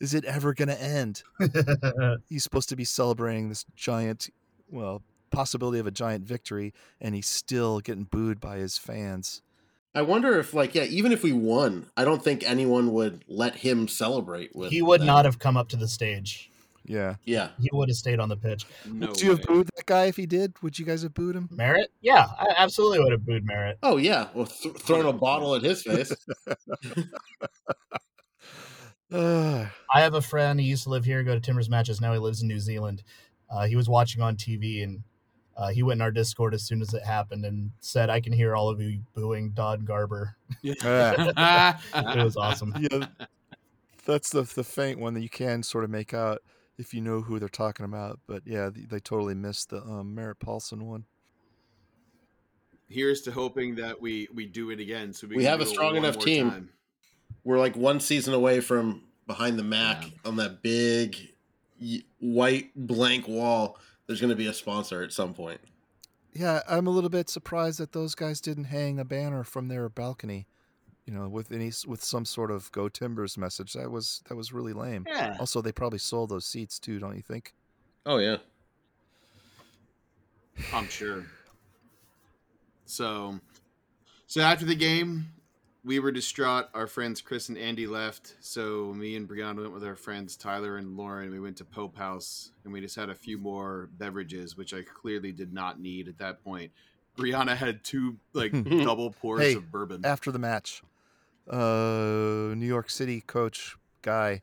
Is it ever going to end? *laughs* He's supposed to be celebrating this giant, well, possibility of a giant victory, and he's still getting booed by his fans. I wonder if, like, yeah, even if we won, I don't think anyone would let him celebrate with. he would them. not have come up to the stage. Yeah. Yeah, He would have stayed on the pitch. no Would you have booed that guy if he did? Would you guys have booed him? Merritt? Yeah, I absolutely would have booed Merritt. Oh yeah, well, th- throwing a bottle at his face. *laughs* *sighs* I have a friend. He used to live here, go to Timbers matches. Now he lives in New Zealand. Uh, he was watching on TV and uh, he went in our Discord as soon as it happened and said, "I can hear all of you booing Don Garber." yeah, *laughs* It was awesome. *laughs* yeah, that's the the faint one that you can sort of make out if you know who they're talking about. But yeah, they, they totally missed the um, Merritt Paulson one. Here's to hoping that we we do it again. So we, We have a strong enough team. time. We're like one season away from behind the Mac Yeah. on that big white blank wall. There's going to be a sponsor at some point. Yeah, I'm a little bit surprised that those guys didn't hang a banner from their balcony, you know, with any with some sort of "Go Timbers" message. That was that was really lame. Yeah. Also, they probably sold those seats too, don't you think? Oh yeah, I'm sure. So, so after the game, we were distraught. Our friends Chris and Andy left, so me and Brianna went with our friends Tyler and Lauren. We went to Pope House, and we just had a few more beverages, which I clearly did not need at that point. Brianna had two like *laughs* double pours Hey, of bourbon. After the match, uh, New York City coach guy,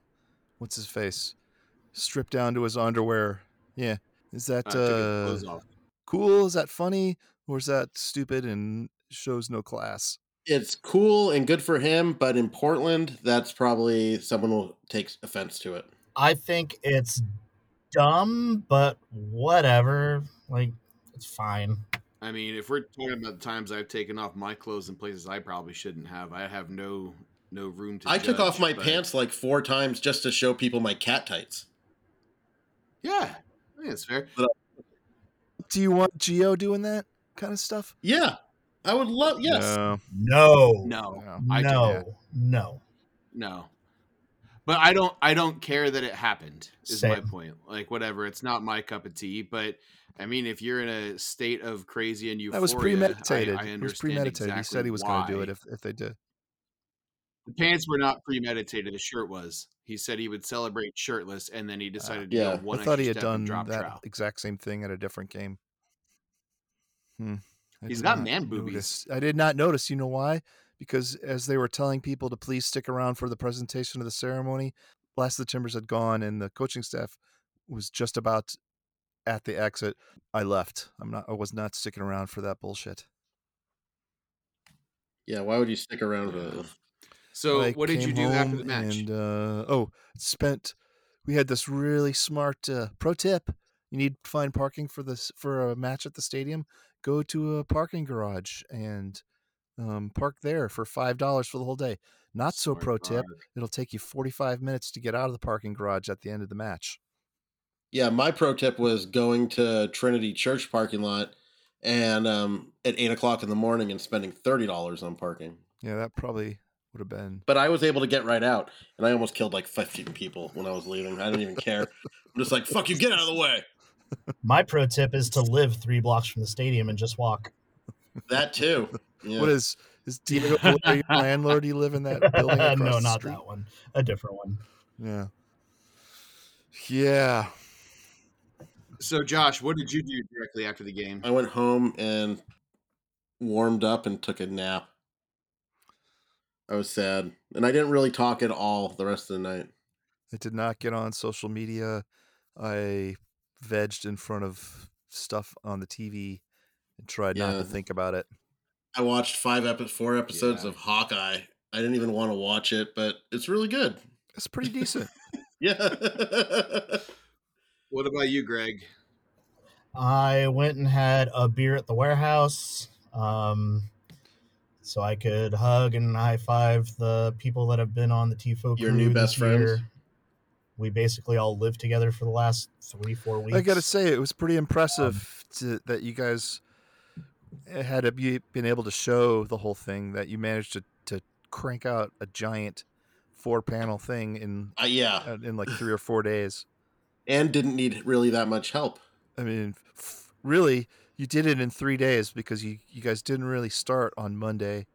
what's his face, stripped down to his underwear. Yeah, is that Uh, took his clothes off. cool? Is that funny, or is that stupid and shows no class? It's cool and good for him, but in Portland, that's probably someone will take offense to it. I think it's dumb, but whatever. Like, it's fine. I mean, if we're talking about the times I've taken off my clothes in places I probably shouldn't have, I have no no room to. I took off my but- pants like four times just to show people my cat tights. Yeah, I think it's fair. Uh, Do you want Gio doing that kind of stuff? Yeah, I would love. Yes, No, No. No, no. I no. No. No. But I don't I don't care that it happened is my point. Like whatever, it's not my cup of tea, but I mean if you're in a state of crazy and euphoria, That was premeditated. I, I it was premeditated. he said he was going to do it if, if they did. The pants were not premeditated, the shirt was. He said he would celebrate shirtless and then he decided to yeah. go one I thought he had done that trout. exact same thing at a different game. Hmm. I He's did got man boobies. notice- I did not notice. You know why? Because as they were telling people to please stick around for the presentation of the ceremony, Last of the Timbers had gone and the coaching staff was just about at the exit. I left. I'm not. I was not sticking around for that bullshit. yeah. Why would you stick around for that? So I what did you do after the match? And uh, oh, spent. We had this really smart uh, pro tip. You need to find parking for this for a match at the stadium. Go to a parking garage and um, park there for five dollars for the whole day. Not so Smart pro tip. It'll take you forty five minutes to get out of the parking garage at the end of the match. Yeah, my pro tip was going to Trinity Church parking lot and um, at eight o'clock in the morning and spending thirty dollars on parking. Yeah, that probably would have been. But I was able to get right out, and I almost killed like fifteen people when I was leaving. I didn't even care. I'm just like, "Fuck you, get out of the way." *laughs* My pro tip is to live three blocks from the stadium and just walk. That too. Yeah. What is is Diego your *laughs* landlord? Do you live in that building? *laughs* No, not that one. A different one. Yeah. Yeah. So Josh, what did you do directly after the game? I went home and warmed up and took a nap. I was sad, and I didn't really talk at all the rest of the night. I did not get on social media. I vegged in front of stuff on the TV and tried not to think about it. I watched five epi- four episodes Yeah. of Hawkeye. I didn't even want to watch it, but it's really good. It's pretty decent. *laughs* Yeah. *laughs* What about you, Greg? I went and had a beer at the warehouse, um, so I could hug and high five the people that have been on the TIFO Your crew Your new this best friends? We basically all lived together for the last three, four weeks. I got to say, it was pretty impressive to, that you guys had a, been able to show the whole thing. That you managed to, to crank out a giant four panel thing in Uh, yeah, uh, in like three or four days. And didn't need really that much help. I mean, f- really, you did it in three days because you, you guys didn't really start on Monday.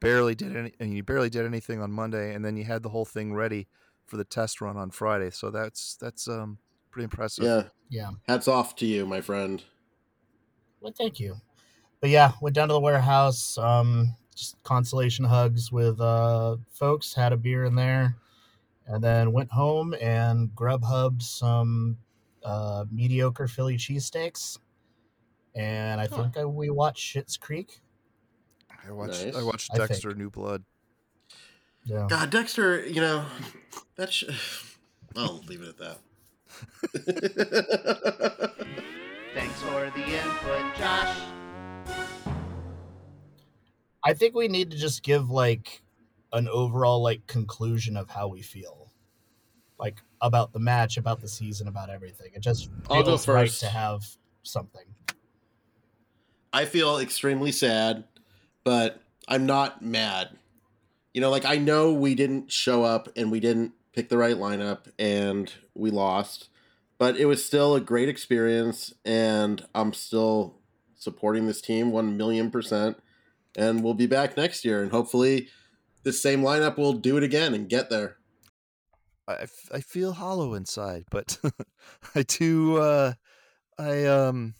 Barely did any, and you barely did anything on Monday, and then you had the whole thing ready for the test run on Friday. So that's that's um pretty impressive. Yeah, yeah. hats off to you, my friend. Well, thank you. But yeah, went down to the warehouse. Um, just consolation hugs with uh, folks. Had a beer in there, and then went home and grub hubbed some uh, mediocre Philly cheesesteaks. And I Huh. think I, we watched Schitt's Creek. I watched I Nice. watched I think. Dexter New Blood. Yeah. God, Dexter, you know, that's. sh- *sighs* I'll leave it at that. *laughs* Thanks for the input, Josh. I think we need to just give like an overall like conclusion of how we feel, like about the match, about the season, about everything. It just I'll feels right to have something. I feel extremely sad, but I'm not mad. You know, like I know we didn't show up and we didn't pick the right lineup and we lost, but it was still a great experience and I'm still supporting this team 1 million percent. And we'll be back next year and hopefully this same lineup will do it again and get there. I, I feel hollow inside, but *laughs* I do. Uh, I um,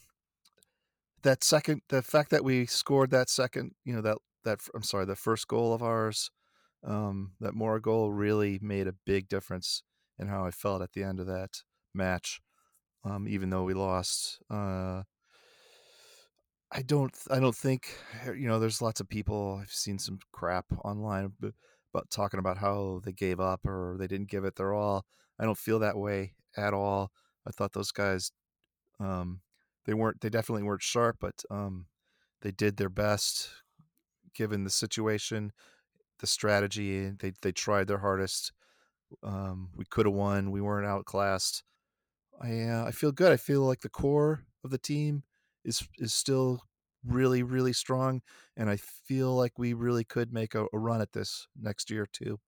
that second, the fact that we scored that second, you know that that I'm sorry, the first goal of ours, um, that Mora goal really made a big difference in how I felt at the end of that match. Um, even though we lost, uh, I don't I don't think you know there's lots of people I've seen some crap online about talking about how they gave up or they didn't give it their all. I don't feel that way at all. I thought those guys um they weren't they definitely weren't sharp but um they did their best given the situation, the strategy, they they tried their hardest. Um we could have won. We weren't outclassed. I uh, I feel good. I feel like the core of the team is is still really really strong and i feel like we really could make a, a, run at this next year too.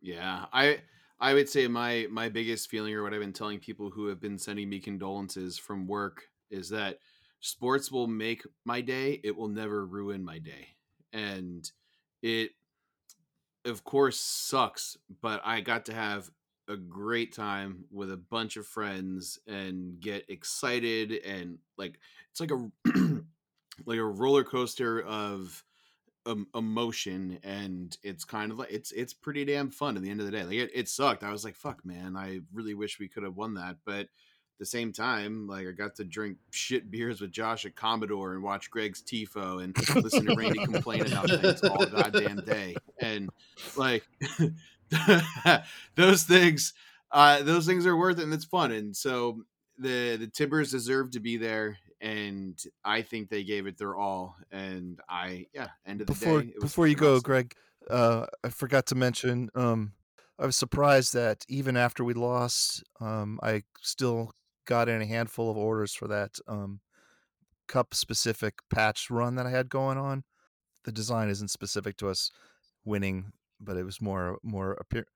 Yeah i i would say my my biggest feeling or what i've been telling people who have been sending me condolences from work is that sports will make my day it will never ruin my day and it of course sucks but i got to have a great time with a bunch of friends and get excited and like it's like a *clears throat* like a roller coaster of um, emotion and it's kind of like it's it's pretty damn fun at the end of the day. Like it, it sucked. I was like fuck man i really wish we could have won that but at the same time like i got to drink shit beers with josh at commodore and watch greg's tifo and listen to randy complain about things all *laughs* goddamn day. And like *laughs* *laughs* those things uh, those things are worth it and it's fun and so the the timbers deserve to be there and i think they gave it their all and i yeah end of the before day before you go awesome. greg uh, i forgot to mention um, i was surprised that even after we lost um, i still got in a handful of orders for that um, cup specific patch run that i had going on the design isn't specific to us winning but it was more more appear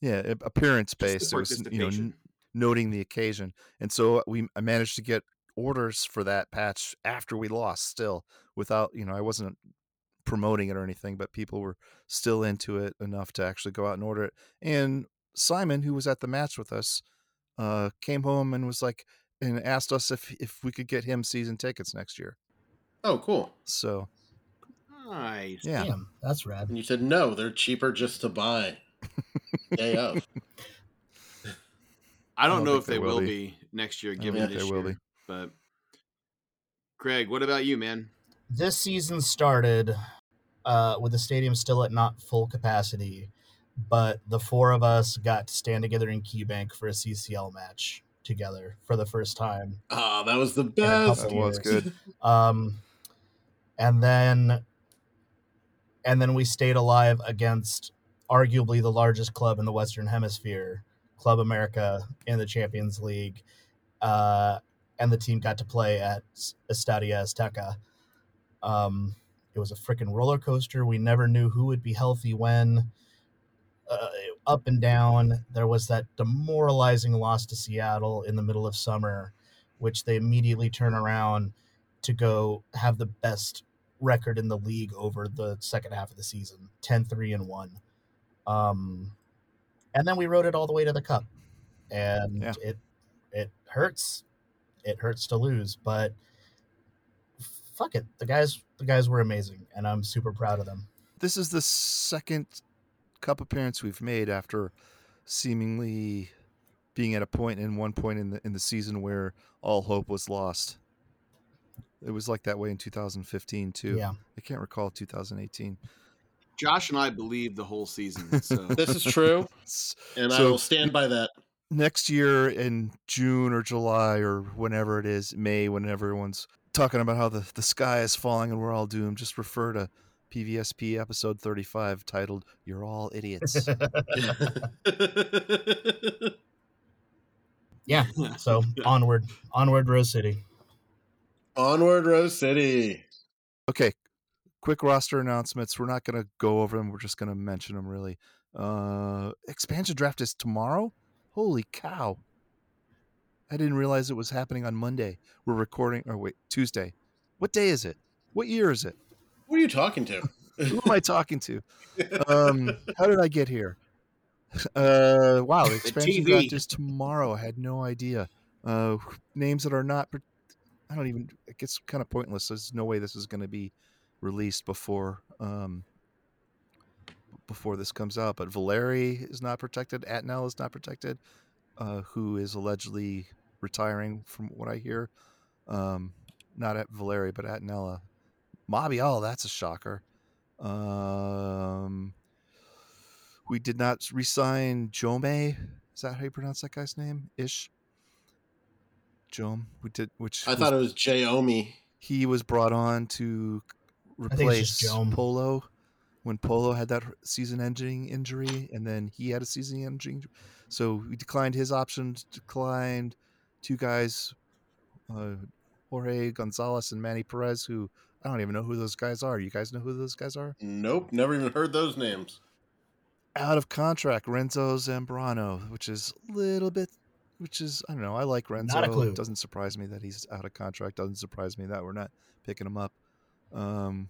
yeah appearance based. It was you know n- noting the occasion. And so we i managed to get orders for that patch after we lost still without you know i wasn't promoting it or anything but people were still into it enough to actually go out and order it. And simon who was at the match with us uh came home and was like and asked us if if we could get him season tickets next year. Oh cool. So Nice. Yeah. Damn, that's rad. And you said no, they're cheaper just to buy. *laughs* Day of. I don't, I don't know if they will be. be. next year, given this they year. will be. But Greg, what about you, man? This season started uh, with the stadium still at not full capacity, but the four of us got to stand together in KeyBank for a CCL match together for the first time. Ah, oh, that was the best. That was good. *laughs* Um, and then and then we stayed alive against arguably the largest club in the Western Hemisphere, Club America, in the Champions League. Uh, and the team got to play at Estadio Azteca. Um, it was a freaking roller coaster. We never knew who would be healthy when. Uh, up and down. There was that demoralizing loss to Seattle in the middle of summer, which they immediately turn around to go have the best record in the league over the second half of the season 10 3 and 1 um and then we rode it all the way to the cup. And yeah. it it hurts. It hurts to lose but fuck it. The guys the guys were amazing and i'm super proud of them. This is the second cup appearance we've made after seemingly being at a point in one point in the in the season where all hope was lost it was like that way in 2015 too. Yeah. I can't recall 2018. Josh and I believe the whole season. *laughs* So this is true, and so, I will stand by that. Next year in June or July or whenever it is, May, when everyone's talking about how the, the sky is falling and we're all doomed, just refer to PVSP episode 35 titled You're All Idiots. *laughs* *laughs* yeah. So onward, onward, Rose City. Onward, Rose City. Okay, quick roster announcements. We're not going to go over them. We're just going to mention them really. Uh, expansion draft is tomorrow. Holy cow! I didn't realize it was happening on Monday. We're recording. Or wait, Tuesday. What day is it? What year is it? Who are you talking to? *laughs* Who am I talking to? Um, how did I get here? *laughs* Uh, wow, *laughs* expansion draft is tomorrow. I had no idea. Uh, names that are not. I don't even. It gets kind of pointless. There's no way this is going to be released before um, before this comes out. But Valeri is not protected. Attinella is not protected. Uh, who is allegedly retiring, from what I hear. Um, not at Valeri, but at Nella. Mobby, oh, that's a shocker. Um, we did not resign Jome. Is that how you pronounce that guy's name? Ish. Jome. We did, which I was- thought it was Jay Omi. he was brought on to I think it's just replace Jome. Polo when Polo had that season-ending injury, and then he had a season-ending. injury. So we declined his options. Declined two guys, uh, Jorge Gonzalez and Manny Perez, who I don't even know who those guys are. You guys know who those guys are? Nope, never even heard those names. Out of contract, Renzo Zambrano, which is a little bit, which is I don't know. I like Renzo. Not a clue. It doesn't surprise me that he's out of contract. Doesn't surprise me that we're not picking him up. Um,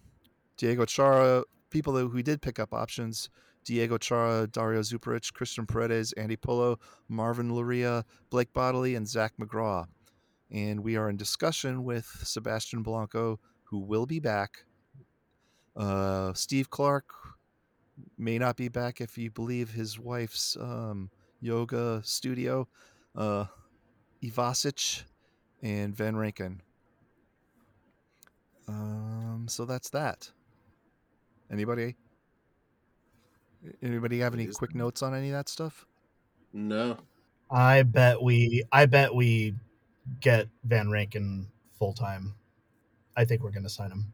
Diego Chara, people who we did pick up options: Diego Chara, Dario Zuparic, Cristhian Paredes, Andy Polo, Marvin Loría, Blake Bodily, and Zach McGraw. And we are in discussion with Sebastian Blanco, who will be back. Uh, Steve Clark may not be back if you believe his wife's um, yoga studio. Uh, Ivacic and Van Rankin. Um, so that's that. Anybody? Anybody have any quick notes on any of that stuff? No. I bet we I bet we get Van Rankin full time. I think we're going to sign him.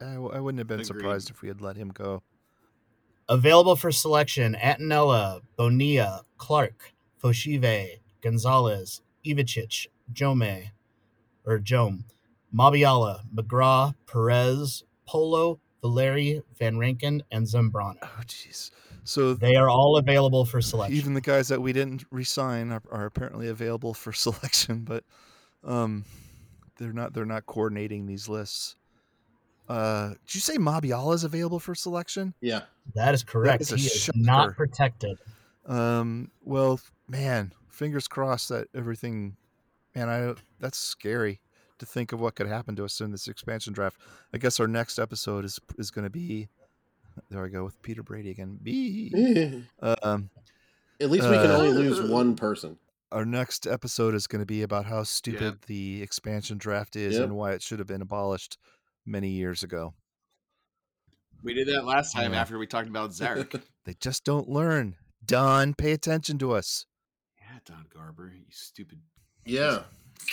I, w- I wouldn't have been Agreed. surprised if we had let him go. Available for selection: Antonella, Bonilla, Clark, Fochive, Gonzalez, Ivacic, Jome, or Jome, Mabiala, McGraw, Perez, Polo, Valeri, Van Rankin, and Zambrano. Oh, jeez. So They are all available for selection. even the guys that we didn't resign are, are apparently available for *laughs* selection, but um, they're not. They're not coordinating these lists. Uh, did you say Mabiala is available for selection? Yeah. that is correct. is a he is shocker. not protected. Um, well, man, fingers crossed that everything. Man, I that's scary to think of what could happen to us in this expansion draft. I guess our next episode is is going to be. There I go with Peter Brady again. B. *laughs* Um, At least we can only Uh, lose one person. our next episode is going to be about how stupid the expansion draft is Yep. and why it should have been abolished many years ago. We did that last time Yeah. after we talked about Zarek. *laughs* They just don't learn. Don, pay attention to us. yeah, Don Garber, you stupid. Yeah.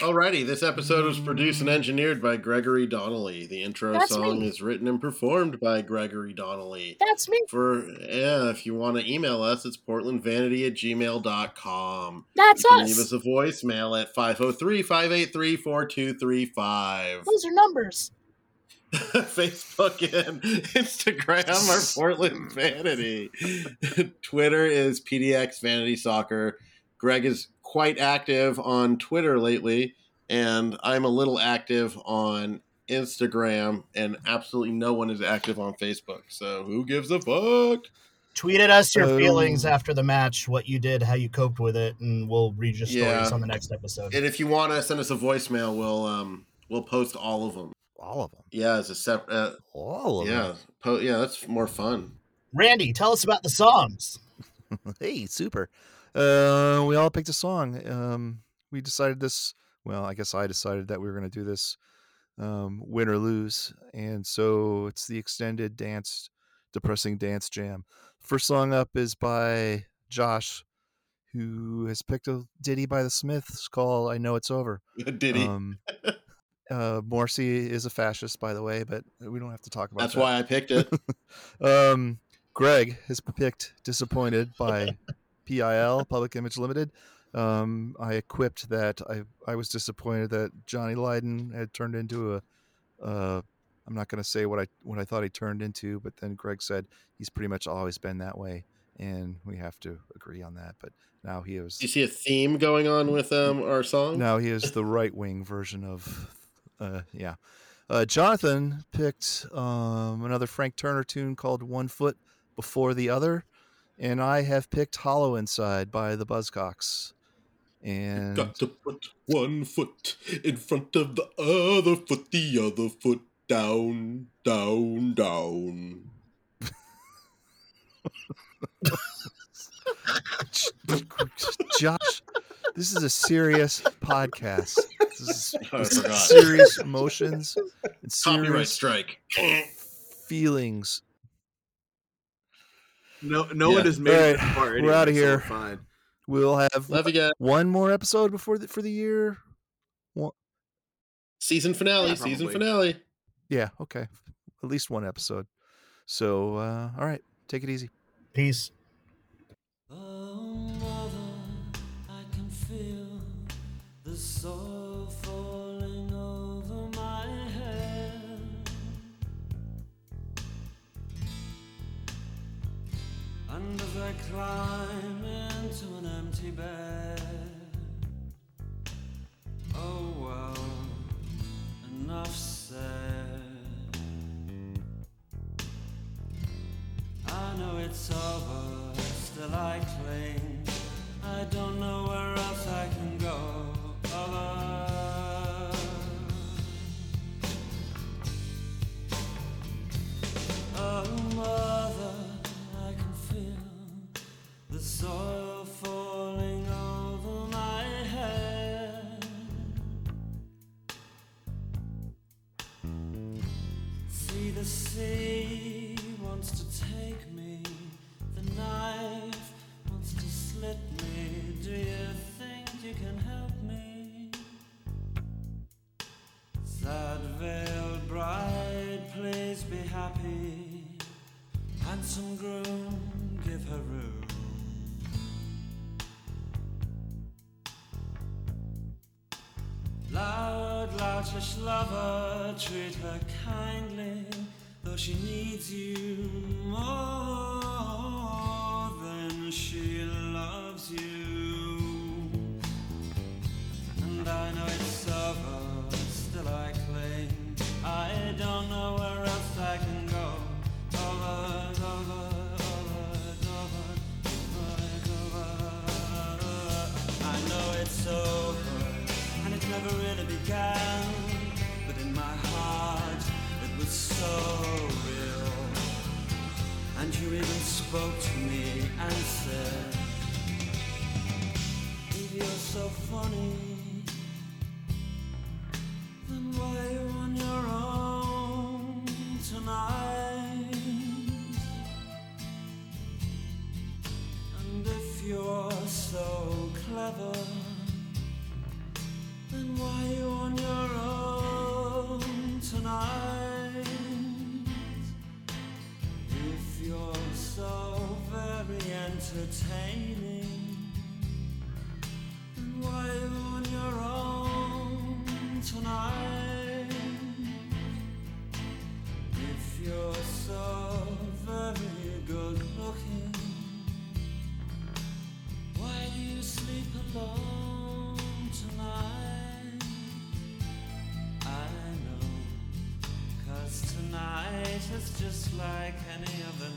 Alrighty, this episode was produced and engineered by Gregory Donnelly. The intro That's song me. is written and performed by Gregory Donnelly. That's me. For yeah, if you want to email us, it's portlandvanity at gmail.com. That's you can leave us a voicemail at 503-583-4235. Those are numbers. *laughs* Facebook and Instagram are Portland Vanity. *laughs* Twitter is PDX Vanity Soccer. Greg is quite active on Twitter lately, and I'm a little active on Instagram, and absolutely no one is active on Facebook. So who gives a fuck? Tweet at us your Um, feelings after the match, what you did, how you coped with it, and we'll read your stories Yeah. on the next episode. And if you want to send us a voicemail, we'll um we'll post all of them. All of them. Yeah, as a separate. Uh, All of yeah, them. po- yeah, that's more fun. Randy, tell us about the songs. *laughs* hey, super. Uh, we all picked a song. Um, we decided this. Well, I guess I decided that we were going to do this, um, win or lose, and so it's the extended dance, depressing dance jam. First song up is by Josh, who has picked a ditty by the Smiths called "I Know It's Over." *laughs* Did he? Um, *laughs* uh, Morrissey is a fascist, by the way, but we don't have to talk about that. that's that. why I picked it. *laughs* Um, Greg has picked "Disappointed" by PIL Public Image Limited. Um, I equipped that. I I was disappointed that Johnny Lydon had turned into a. Uh, I'm not going to say what I what I thought he turned into, but then Greg said he's pretty much always been that way, and we have to agree on that. But now he is Do you see a theme going on with um our song? now he is the right wing version of, uh, yeah. Uh, Jonathan picked um, another Frank Turner tune called One Foot Before the Other. And I have picked Hollow Inside by the Buzzcocks. And Got to put one foot in front of the other foot, the other foot down, down, down. *laughs* Josh, this is a serious podcast. This is, *laughs* I this is serious emotions and Copyright strike. feelings. No, no Yeah. one has made All it right, far. we're anyway, outta so here. Fine. We'll have Love you one more episode before the, for the year. Season finale. Yeah, season finale. Yeah, okay, at least one episode. So, uh, all right, take it easy. Peace. Oh, the soil falling over my head. And as I climb into an empty bed, oh well, enough said. I know it's over, still I cling. I don't know where else I can go. Oh, mother, I can feel the soil falling over my head. See the sea Groom, give her room. Loud, loutish lover, treat her kindly, though she needs you more than she loves you. Spoke to me and said, If you're so funny, then why are you on your own tonight? And if you're so clever, then why are you on your own tonight? So very entertaining, then why on your own tonight? If you're so very good looking, why do you sleep alone tonight? I know, cause tonight is just like any other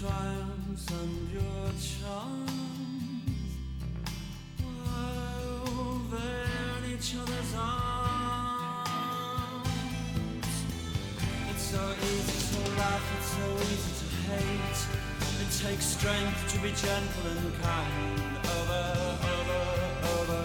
triumphs and your charms while they're in each other's arms. It's so easy to laugh, it's so easy to hate. It takes strength to be gentle and kind. Over, over, over, over.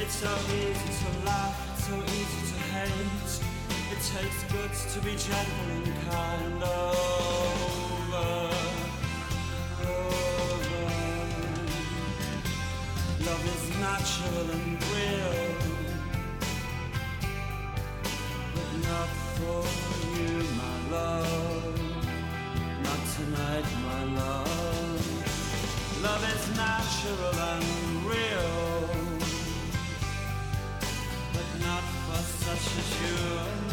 It's so easy to laugh, it's so easy to hate. It takes guts to be gentle and kind. Over, over. Love is natural and real, but not for you, my love. Not tonight, my love. Love is natural and real, but not for such as you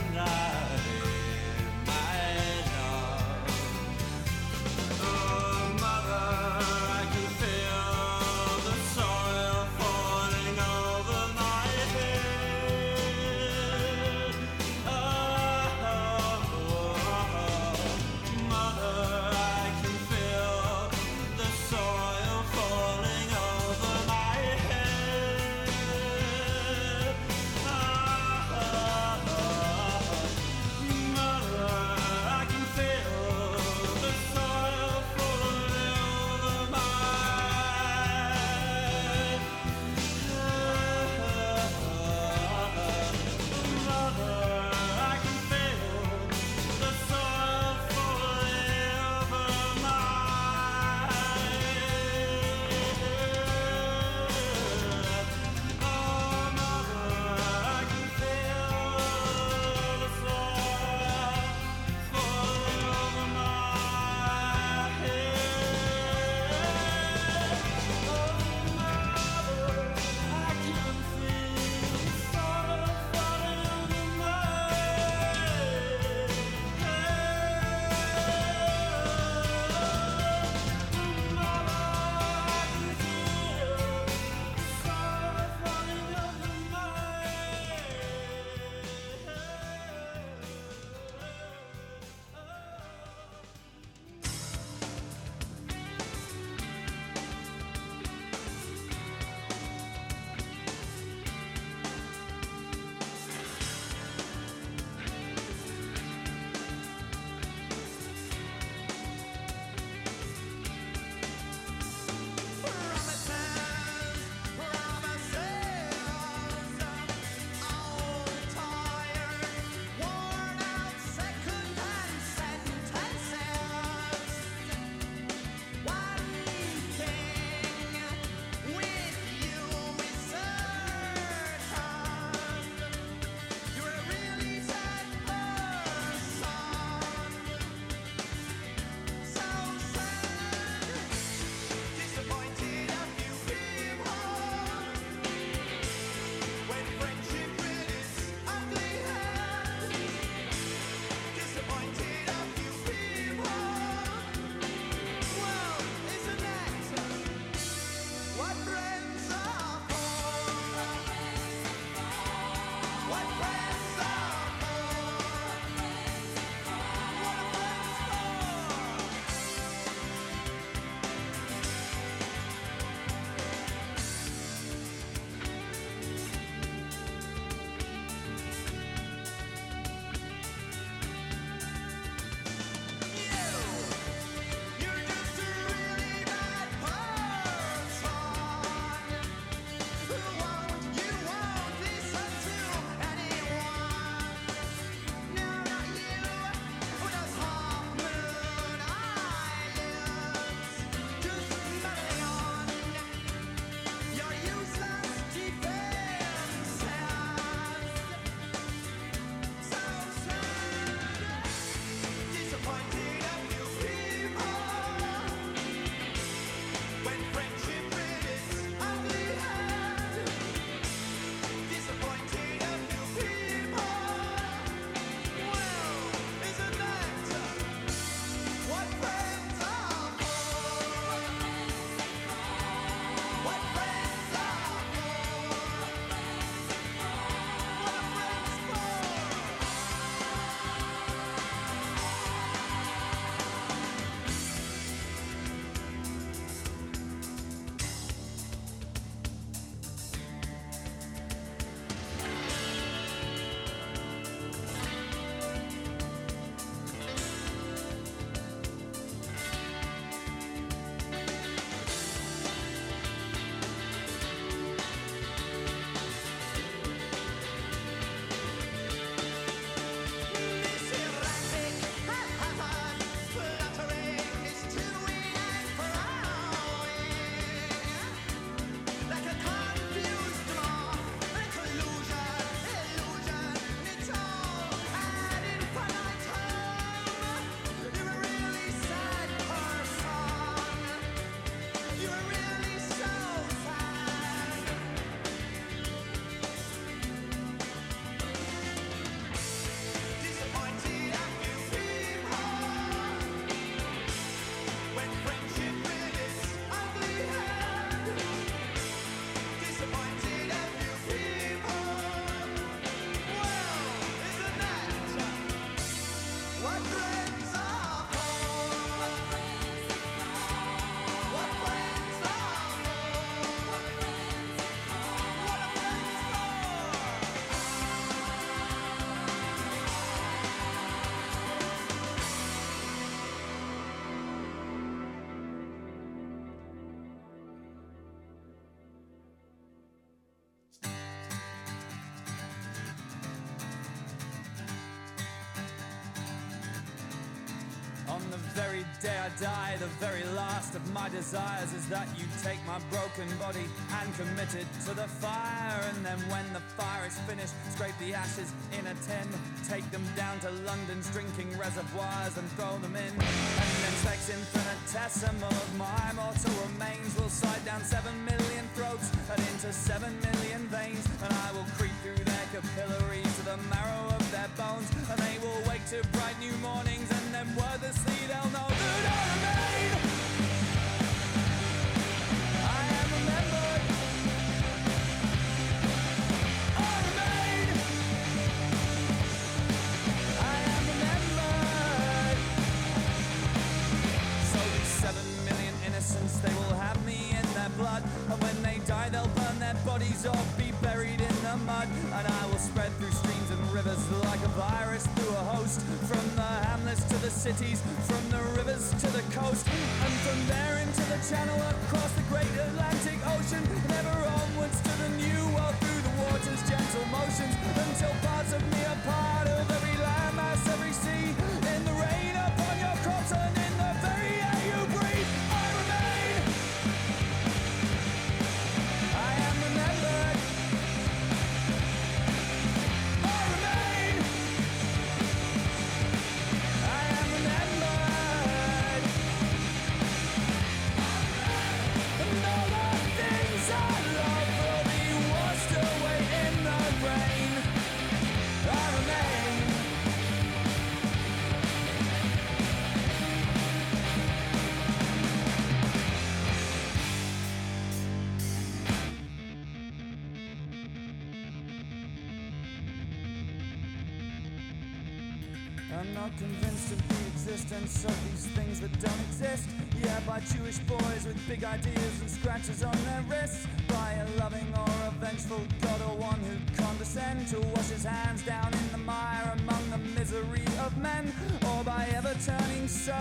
die. The very last of my desires is that you take my broken body and commit it to the fire. And then when the fire is finished, scrape the ashes in a tin, take them down to London's drinking reservoirs and throw them in. And then sex infinitesimal of my mortal remains will slide down seven million throats and into seven million.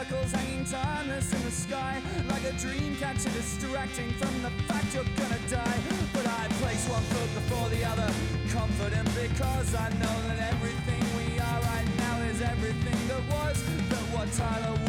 circles hanging timeless in the sky Like a dream catcher distracting from the fact you're gonna die. But I place one foot before the other Confident because I know that everything we are right now Is everything that was. But what Tyler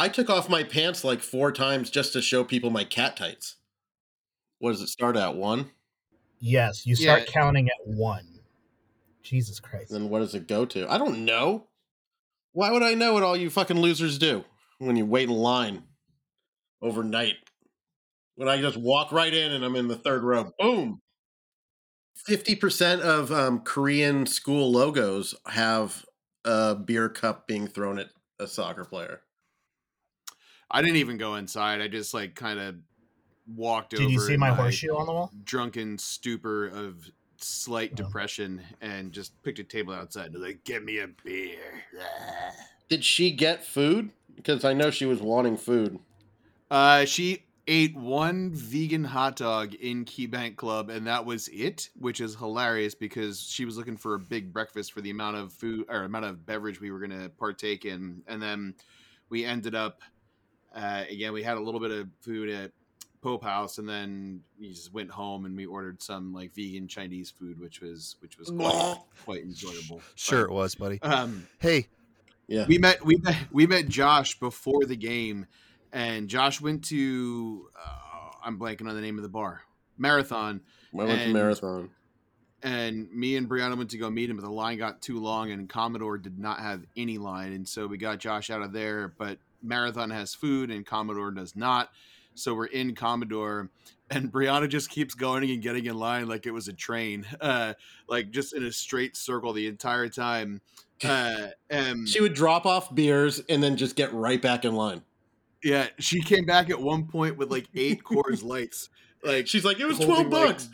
I took off my pants like four times just to show people my cat tights. What does it start at? One? Yes, you start Yeah. counting at one. Jesus Christ. Then what does it go to? I don't know. Why would I know what all you fucking losers do when you wait in line overnight? When I just walk right in and I'm in the third row, boom. 50% of um, Korean school logos have a beer cup being thrown at a soccer player. I didn't even go inside. I just like kind of walked over. Did you see in my horseshoe on the wall? Drunken stupor of slight Oh. depression and just picked a table outside. They're like, "Get me a beer." *sighs* Did she get food? Because I know she was wanting food. Uh, she ate one vegan hot dog in Key Bank Club, and that was it, which is hilarious because she was looking for a big breakfast for the amount of food or amount of beverage we were going to partake in, and then we ended up. Uh, again, we had a little bit of food at Pope House, and then we just went home and we ordered some like vegan Chinese food, which was which was quite, quite enjoyable. Sure, it was, buddy. Um, Hey, Yeah. we met we met we met Josh before the game, and Josh went to uh, I'm blanking on the name of the bar marathon, I went to and- marathon. and me and Brianna went to go meet him, but the line got too long, and Commodore did not have any line, and so we got Josh out of there. But marathon has food, and Commodore does not. So we're in Commodore, and Brianna just keeps going and getting in line like it was a train, *laughs* uh, like just in a straight circle the entire time. Uh, *laughs* and She would drop off beers and then just get right back in line. Yeah, she came back at one point with like eight Coors Lights. *laughs* Like She's like, it was holding, 12 like, bucks.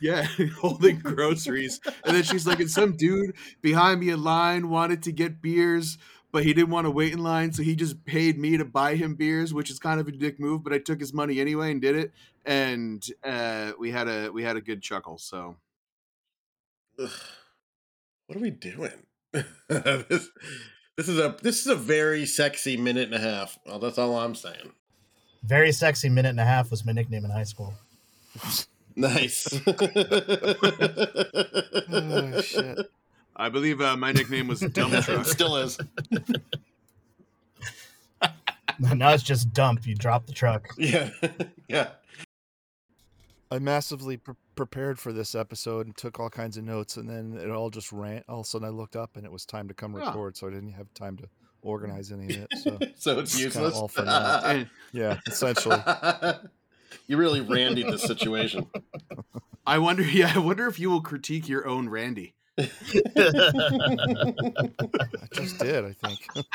yeah, holding groceries. And then she's like, and some dude behind me in line wanted to get beers, but he didn't want to wait in line, so he just paid me to buy him beers, which is kind of a dick move, but I took his money anyway and did it. And uh, we had a we had a good chuckle. So Ugh. What are we doing? *laughs* this, this is a this is a very sexy minute and a half. Well, that's all I'm saying. Very sexy minute and a half was my nickname in high school. *laughs* Nice. *laughs* oh, shit. I believe uh, my nickname was Dump *laughs* Truck. still is. *laughs* now it's just dump. You drop the truck. Yeah. *laughs* yeah. I massively pre- prepared for this episode and took all kinds of notes, and then it all just ran. All of a sudden, I looked up and it was time to come record, so I didn't have time to organize any of it. So, So it's It's useless. all for naught. And yeah, essentially. you really randied the situation. I wonder, yeah, I wonder if you will critique your own Randy. *laughs* I just did, I think. *laughs*